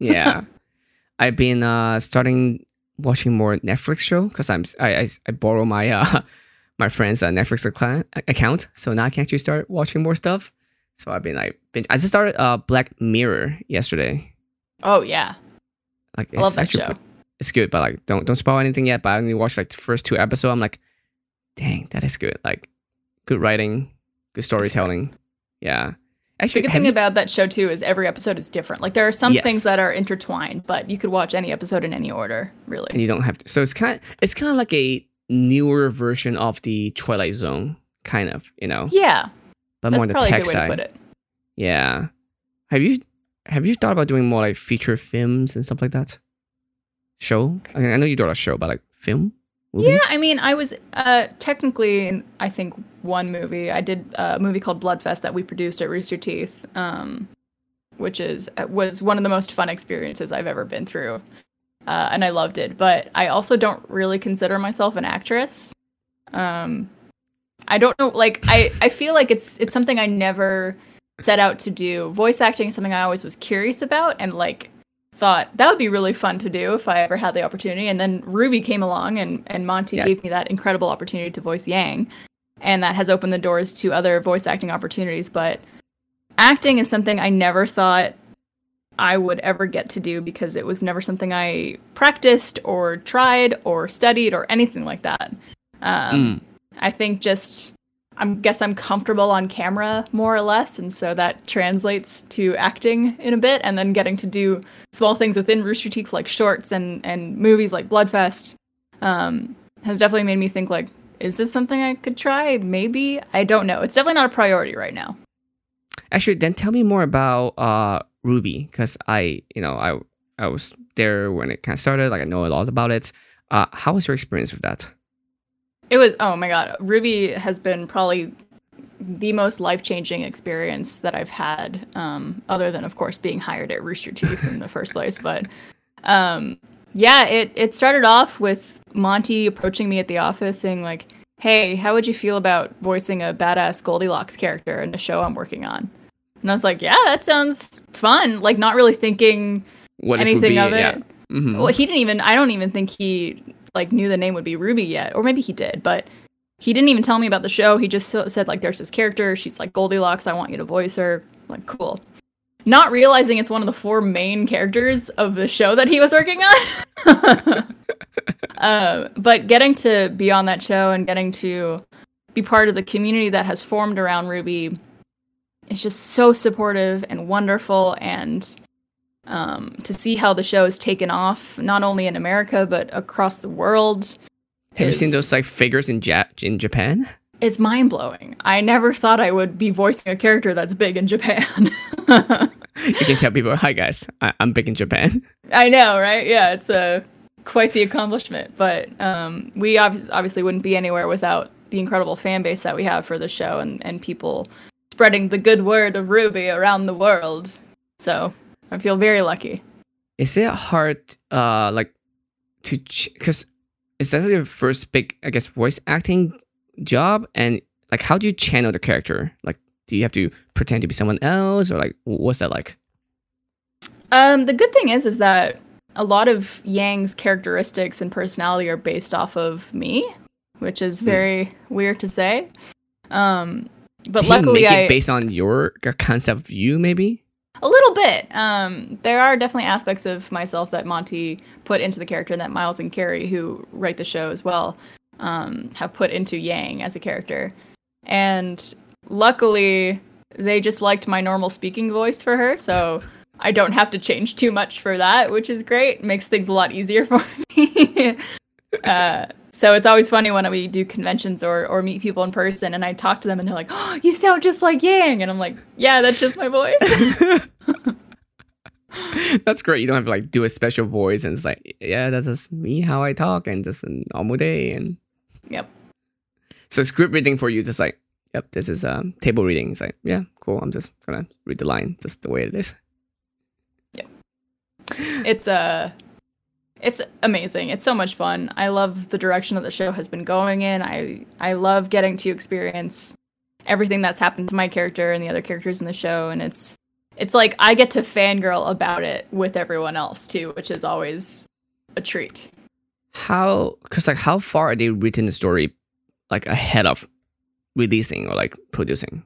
yeah i've been uh starting watching more netflix show because i'm I, I i borrow my uh my friend's uh, netflix account account so now i can actually start watching more stuff so i've been like been, i just started uh black mirror yesterday Oh yeah, like I love that show. pre- it's good but like don't don't spoil anything yet but i only watched like the first two episodes i'm like dang that is good like good writing good storytelling yeah The actually good thing you- about that show too is every episode is different. Like there are some Yes. things that are intertwined, but you could watch any episode in any order, really. and you don't have to. So it's kind of, it's kind of like a newer version of the Twilight Zone, kind of, you know, Yeah, but that's more on the tech good way to side. put it. Yeah. Have you have you thought about doing more like feature films and stuff like that? Show? I, mean, I know you do a show, but like film? Movie? Yeah, I mean, I was uh, technically in, I think, one movie. I did a movie called Bloodfest that we produced at Rooster Teeth, um, which is was one of the most fun experiences I've ever been through, uh, and I loved it. But I also don't really consider myself an actress. Um, I don't know, like I I feel like it's it's something I never set out to do. Voice acting is something I always was curious about, and like thought that would be really fun to do if I ever had the opportunity. And then RWBY came along and, and Monty Yeah. gave me that incredible opportunity to voice Yang. And that has opened the doors to other voice acting opportunities. But acting is something I never thought I would ever get to do because it was never something I practiced or tried or studied or anything like that. Um, Mm. I think just I guess I'm comfortable on camera more or less, and so that translates to acting in a bit, and then getting to do small things within Rooster Teeth like shorts and and movies like Bloodfest um, has definitely made me think like, is this something I could try? Maybe I don't know. It's definitely not a priority right now. Actually, then tell me more about uh RWBY, because I, you know, I I was there when it kind of started. Like I know a lot about it. Uh, how was your experience with that? It was oh my god, RWBY has been probably the most life changing experience that I've had, um, other than of course being hired at Rooster Teeth in the first place. But um, yeah, it it started off with Monty approaching me at the office saying like, "Hey, how would you feel about voicing a badass Goldilocks character in a show I'm working on?" And I was like, "Yeah, that sounds fun." Like not really thinking What anything RWBY? of it. Yeah. Mhm. Well, he didn't even. I don't even think he like knew the name would be RWBY yet, or maybe he did, but he didn't even tell me about the show. He just said like, "There's this character. She's like Goldilocks. I want you to voice her." Like, cool. Not realizing it's one of the four main characters of the show that he was working on. um, but getting to be on that show and getting to be part of the community that has formed around RWBY is just so supportive and wonderful and um, to see how the show is taken off, not only in America but across the world. Have you seen those like figures in ja- in Japan? It's mind blowing. I never thought I would be voicing a character that's big in Japan. you can tell people, "Hi guys, I- I'm big in Japan." I know, right? Yeah, it's a quite the accomplishment. But um, we obviously obviously wouldn't be anywhere without the incredible fan base that we have for the show and and people spreading the good word of RWBY around the world. So I feel very lucky. Is it hard, uh, like, to because is that your first big, I guess, voice acting job? And like, how do you channel the character? Like, do you have to pretend to be someone else, or like, what's that like? Um, the good thing is, is that a lot of Yang's characteristics and personality are based off of me, which is Hmm. very weird to say. Um, but Did he luckily, make I it based on your concept of you, maybe. A little bit. Um, there are definitely aspects of myself that Monty put into the character, and that Miles and Kerry, who write the show as well, um, have put into Yang as a character. And luckily, they just liked my normal speaking voice for her, so I don't have to change too much for that, which is great. Makes things a lot easier for me. Uh, so it's always funny when we do conventions or or meet people in person, and I talk to them, and they're like, "Oh, you sound just like Yang," and I'm like, "Yeah, that's just my voice." that's great. You don't have to like do a special voice, and it's like, yeah, that's just me how I talk, and just a normal day, and yep. So script reading for you, just like, yep, this is um table reading. It's like, yeah, cool. I'm just gonna read the line just the way it is. Yep. It's uh it's amazing. It's so much fun. I love the direction that the show has been going in. I I love getting to experience everything that's happened to my character and the other characters in the show and it's it's like I get to fangirl about it with everyone else too, which is always a treat. How cuz like how far are they written the story like ahead of releasing or like producing?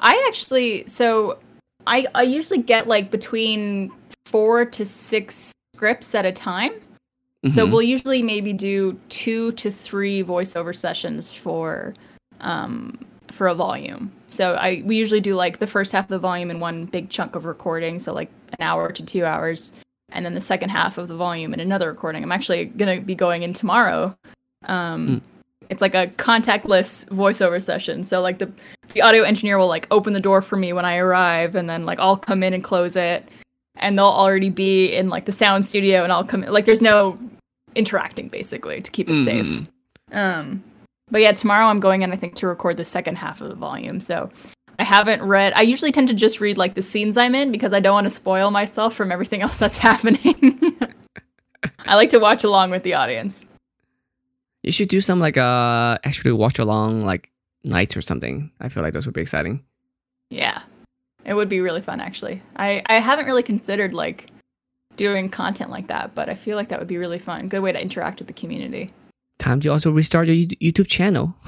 I actually so I I usually get like between 4 to 6 scripts at a time. Mm-hmm. So we'll usually maybe do 2 to 3 voiceover sessions for um for a volume. So I we usually do like the first half of the volume in one big chunk of recording, so like an hour to 2 hours, and then the second half of the volume in another recording. I'm actually going to be going in tomorrow. Um mm it's like a contactless voiceover session. So like the the audio engineer will like open the door for me when I arrive, and then like I'll come in and close it, and they'll already be in like the sound studio, and I'll come like there's no interacting basically to keep it mm. safe. Um, but yeah, tomorrow I'm going in I think to record the second half of the volume. So I haven't read. I usually tend to just read like the scenes I'm in because I don't want to spoil myself from everything else that's happening. I like to watch along with the audience. You should do some like uh actually watch along like nights or something. I feel like those would be exciting. Yeah. It would be really fun actually. I I haven't really considered like doing content like that, but I feel like that would be really fun. Good way to interact with the community. Time to also restart your YouTube channel.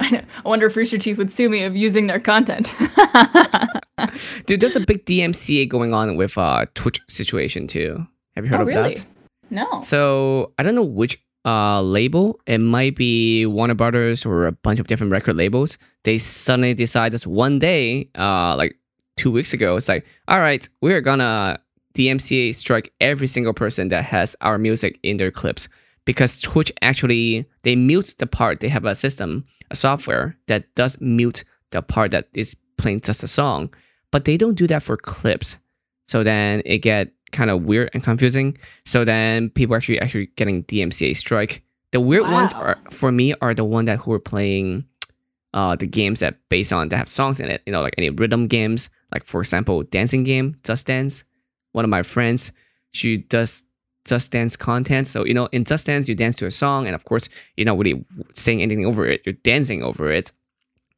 I wonder if Rooster Teeth would sue me of using their content. Dude, there's a big DMCA going on with uh Twitch situation too. Have you heard oh, of really? that? No. So I don't know which uh, label. It might be Warner Brothers or a bunch of different record labels. They suddenly decide this one day, uh, like two weeks ago, it's like, all right, we're gonna DMCA strike every single person that has our music in their clips because Twitch actually they mute the part. They have a system, a software that does mute the part that is playing just a song, but they don't do that for clips. So then it get kind of weird and confusing. So then people actually actually getting DMCA strike. The weird wow. ones are for me are the one that who are playing uh the games that based on that have songs in it. You know, like any rhythm games, like for example, dancing game, Just Dance. One of my friends, she does Just Dance content. So you know, in Just Dance, you dance to a song, and of course, you're not really saying anything over it. You're dancing over it.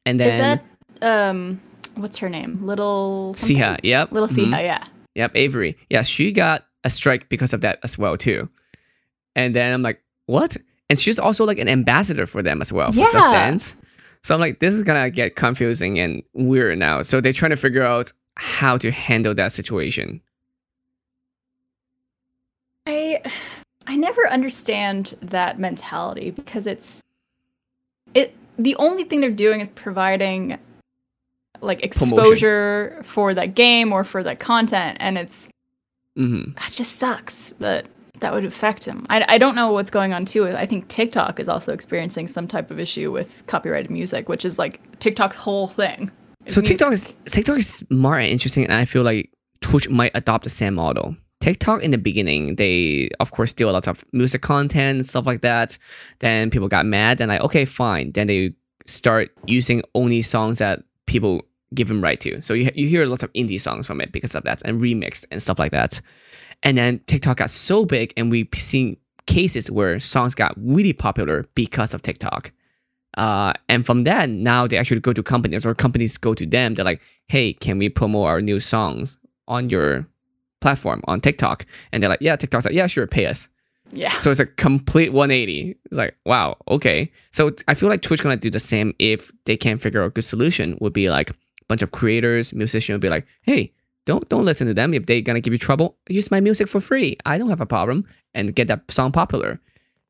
And then is that um, what's her name? Little Siha. Yep. Little Siha. Mm-hmm. Yeah. Yep, Avery. Yeah, she got a strike because of that as well too. And then I'm like, what? And she's also like an ambassador for them as well for yeah. Just Dance. So I'm like, this is gonna get confusing and weird now. So they're trying to figure out how to handle that situation. I I never understand that mentality because it's it the only thing they're doing is providing like exposure Promotion. for that game or for that content and it's mm-hmm. that just sucks that that would affect him I, I don't know what's going on too i think tiktok is also experiencing some type of issue with copyrighted music which is like tiktok's whole thing so music. tiktok is tiktok is smart and interesting and i feel like twitch might adopt the same model TikTok in the beginning, they of course steal a lot of music content and stuff like that. Then people got mad and like, okay, fine. Then they start using only songs that people give him right to. So you, you hear lots of indie songs from it because of that and remixed and stuff like that. And then TikTok got so big and we've seen cases where songs got really popular because of TikTok. Uh, and from that, now they actually go to companies or companies go to them. They're like, hey, can we promote our new songs on your platform on TikTok? And they're like, yeah, TikTok's like, yeah, sure, pay us. Yeah. So it's a complete 180. It's like, wow, okay. So I feel like Twitch gonna do the same if they can't figure out a good solution. Would be like, bunch of creators, musicians will be like, hey, don't don't listen to them if they're gonna give you trouble. Use my music for free. I don't have a problem, and get that song popular.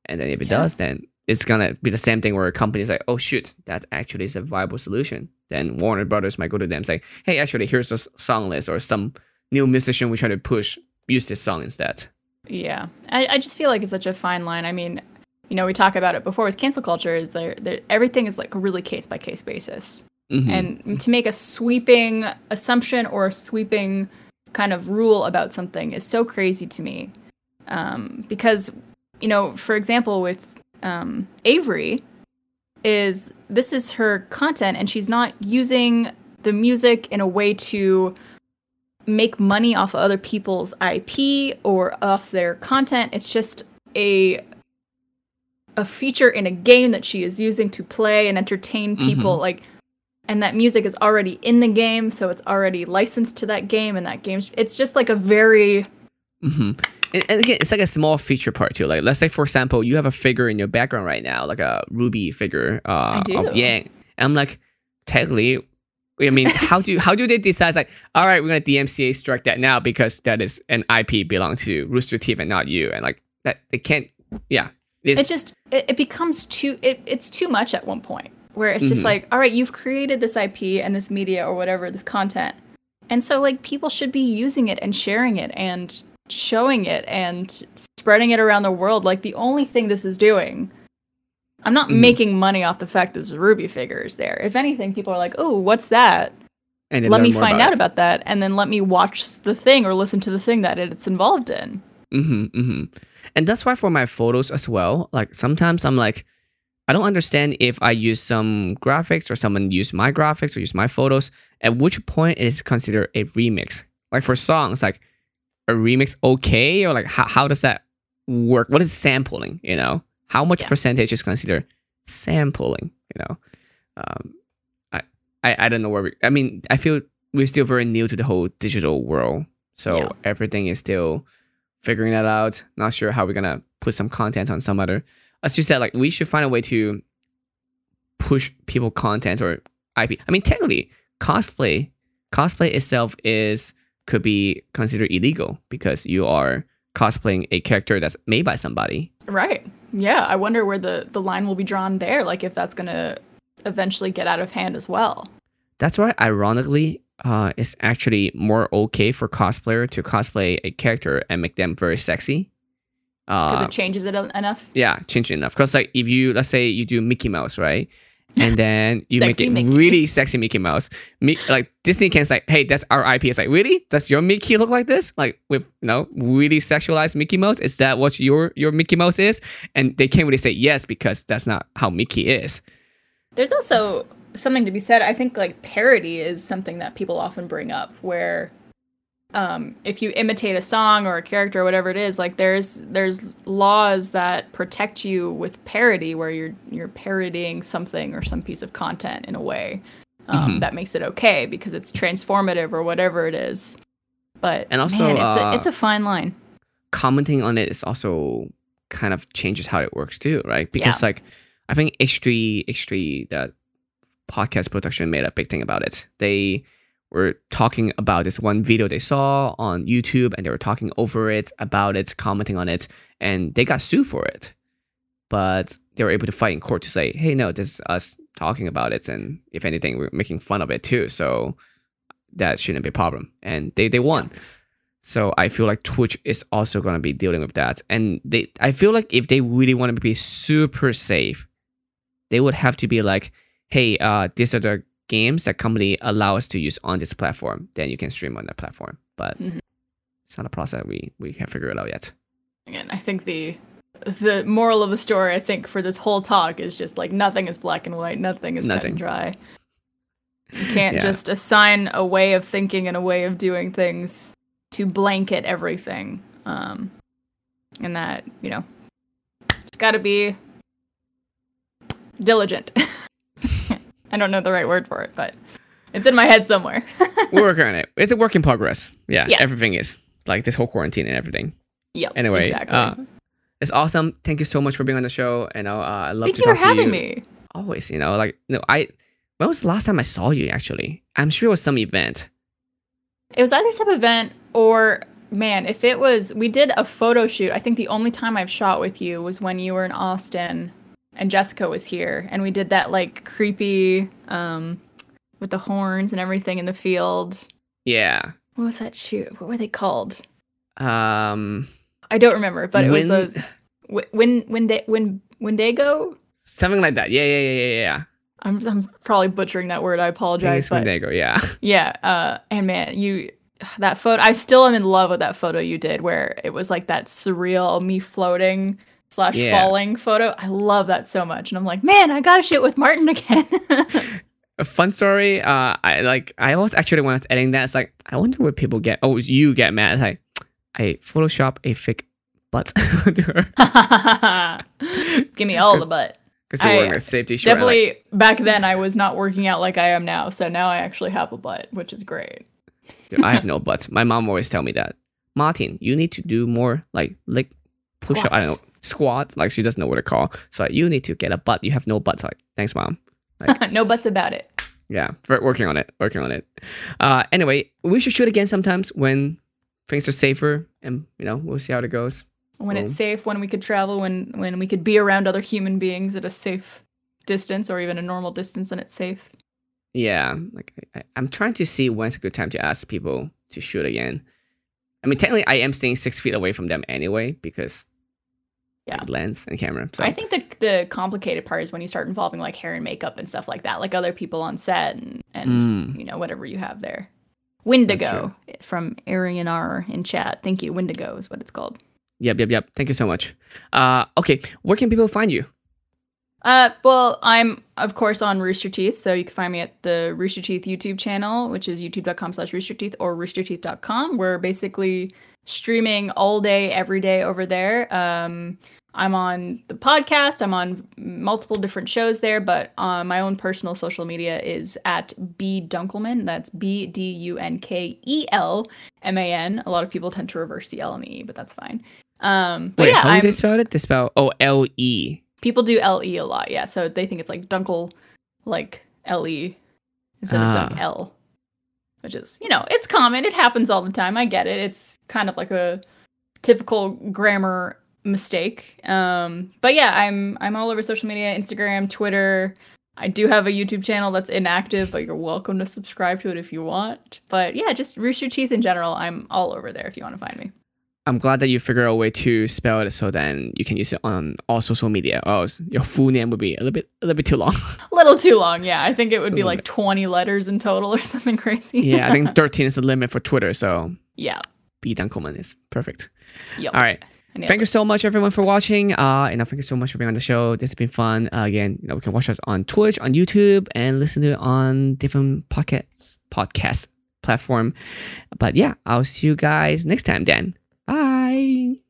And then if it yeah. does, then it's gonna be the same thing where a company's like, oh shoot, that actually is a viable solution. then Warner Brothers might go to them and say, "Hey, actually, here's a song list or some new musician we try to push. Use this song instead." Yeah, I, I just feel like it's such a fine line. I mean, you know, we talk about it before with cancel culture. Is there, there everything is like a really case by case basis, mm-hmm. and to make a sweeping assumption or a sweeping kind of rule about something is so crazy to me, um, because you know, for example, with um, Avery, is this is her content, and she's not using the music in a way to make money off of other people's IP or off their content. It's just a a feature in a game that she is using to play and entertain mm-hmm. people mm-hmm. like and that music is already in the game so it's already licensed to that game and that game it's just like a very mm-hmm. and, and, again it's like a small feature part too. Like let's say for example you have a figure in your background right now like a RWBY figure uh, of yang. And i'm like technically I mean, how do how do they decide like, all right, we're gonna DMCA strike that now because that is an IP belong to Rooster Teeth and not you, and like that they can't. Yeah, it's, it just it, it, becomes too it, it's too much at one point where it's just mm-hmm. like, all right, you've created this IP and this media or whatever this content, and so like people should be using it and sharing it and showing it and spreading it around the world. Like the only thing this is doing I'm not mm. making money off the fact that a RWBY figure is there. If anything, people are like, "Oh, what's that?" And let me find about out it. about that, and then let me watch the thing or listen to the thing that it's involved in. Mm-hmm, mm-hmm. And that's why for my photos as well, like sometimes I'm like, I don't understand if I use some graphics or someone use my graphics or use my photos. At which point it is considered a remix? Like for songs, like a remix okay, or like how how does that work? What is sampling? You know? How much yeah. percentage is considered sampling? You know, um, I, I I don't know where we. I mean, I feel we're still very new to the whole digital world, so yeah. everything is still figuring that out. Not sure how we're gonna put some content on some other. As you said, like we should find a way to push people content or IP. I mean, technically, cosplay cosplay itself is could be considered illegal because you are cosplaying a character that's made by somebody. Right. Yeah. I wonder where the, the line will be drawn there, like if that's going to eventually get out of hand as well. That's why, ironically, uh, it's actually more okay for cosplayer to cosplay a character and make them very sexy. Because uh, it changes it enough? Yeah, change it enough. Because, like, if you, let's say you do Mickey Mouse, right? and then you make it Mickey. really sexy Mickey Mouse. Me, like Disney can say, "Hey, that's our IP." It's like, really? Does your Mickey look like this? Like with you know really sexualized Mickey Mouse? Is that what your your Mickey Mouse is? And they can't really say yes because that's not how Mickey is. There's also something to be said. I think like parody is something that people often bring up, where um, if you imitate a song or a character or whatever it is, like there's there's laws that protect you with parody, where you're you're parodying something or some piece of content in a way um, mm-hmm. that makes it okay because it's transformative or whatever it is. But and also, man, it's, uh, a, it's a fine line. Commenting on it is also kind of changes how it works too, right? Because yeah. like I think H3 H3 that podcast production made a big thing about it. They were talking about this one video they saw on YouTube and they were talking over it, about it, commenting on it, and they got sued for it. But they were able to fight in court to say, hey, no, this is us talking about it. And if anything, we're making fun of it too. So that shouldn't be a problem. And they, they won. So I feel like Twitch is also going to be dealing with that. And they, I feel like if they really want to be super safe, they would have to be like, hey, uh, these are the games that company allow us to use on this platform, then you can stream on that platform. But mm-hmm. it's not a process we we have figured it out yet. Again, I think the the moral of the story, I think, for this whole talk is just like nothing is black and white, nothing is nothing. cut and dry. You can't yeah. just assign a way of thinking and a way of doing things to blanket everything. Um, and that, you know, it's got to be diligent. I don't know the right word for it, but it's in my head somewhere. We're working on it. It's a work in progress. Yeah, yeah, everything is like this whole quarantine and everything. Yep. Anyway, exactly. Uh, it's awesome. Thank you so much for being on the show, and uh, I love Thank to you talk for having to you. me. Always, you know, like no, I. When was the last time I saw you? Actually, I'm sure it was some event. It was either some event or man, if it was, we did a photo shoot. I think the only time I've shot with you was when you were in Austin and Jessica was here, and we did that like creepy. Um, with the horns and everything in the field. Yeah. What was that shoot? What were they called? Um. I don't remember, but it was those Wi- Win Winde Win Wendigo. Something like that. Yeah, yeah, yeah, yeah, yeah. I'm I'm probably butchering that word. I apologize, Wendigo. Yeah. yeah. Uh, and man, you that photo. I still am in love with that photo you did, where it was like that surreal me floating slash Yeah. falling photo. I love that so much, and I'm like, man, I gotta shoot with Martin again. A fun story. Uh, I like. I always actually when I was editing that, it's like I wonder what people get. Oh, you get mad. It's like I Photoshop a fake butt to Give me all the butt. because you're wearing a safety shirt. I'm like, Definitely back then I was not working out like I am now. So now I actually have a butt, which is great. Dude, I have no butt. My mom always tell me that. Martin, you need to do more like like push up. I don't know squat. Like she doesn't know what to call. So you need to get a butt. You have no butt. Like thanks, mom. no butts about it. Yeah, working on it. Working on it. Uh, anyway, we should shoot again sometimes when things are safer, and you know we'll see how it goes. When it's safe, when we could travel, when when we could be around other human beings at a safe distance or even a normal distance and it's safe. Yeah, like I, I'm trying to see when's a good time to ask people to shoot again. I mean, technically, I am staying six feet away from them anyway because Yeah. like, lens and camera. So I think the the complicated part is when you start involving like hair and makeup and stuff like that, like other people on set and, and Mm. you know whatever you have there. Windigo from Arian R in chat. Thank you. Windigo is what it's called. Yep, yep, yep. Thank you so much. Uh, okay, where can people find you? Uh, well, I'm of course on Rooster Teeth, so you can find me at the Rooster Teeth YouTube channel, which is youtube.com slash roosterteeth or roosterteeth.com. We're basically streaming all day, every day over there. Um, I'm on the podcast. I'm on multiple different shows there, but uh, my own personal social media is at B Dunkelman. That's B D U N K E L M A N. A lot of people tend to reverse the L and the E, but that's fine. Um, but Wait, yeah, how do I'm, they spell it? They spell oh L E. people do L E a lot yeah so they think it's like dunkel like le instead of dunk Ah. l which is you know it's common. It happens all the time. I get it. It's kind of like a typical grammar mistake. Um but yeah i'm i'm all over social media instagram twitter. I do have a youtube channel that's inactive but you're welcome to subscribe to it if you want. But yeah just rooster teeth in general. I'm all over there if you want to find me I'm glad that you figured out a way to spell it so then you can use it on all social media. Or else your full name would be a little bit a little bit too long. a little too long yeah i think it would be like 20 letters in total or something crazy yeah, I think 13 is the limit for Twitter, so yeah B Dunkelman is perfect. Yep. All right. Thank you so much, everyone, for watching. Uh, and I thank you so much for being on the show. This has been fun. Uh, again, you know, we can watch us on Twitch, on YouTube, and listen to it on different podcasts, podcast platform. But yeah, I'll see you guys next time. Then, bye.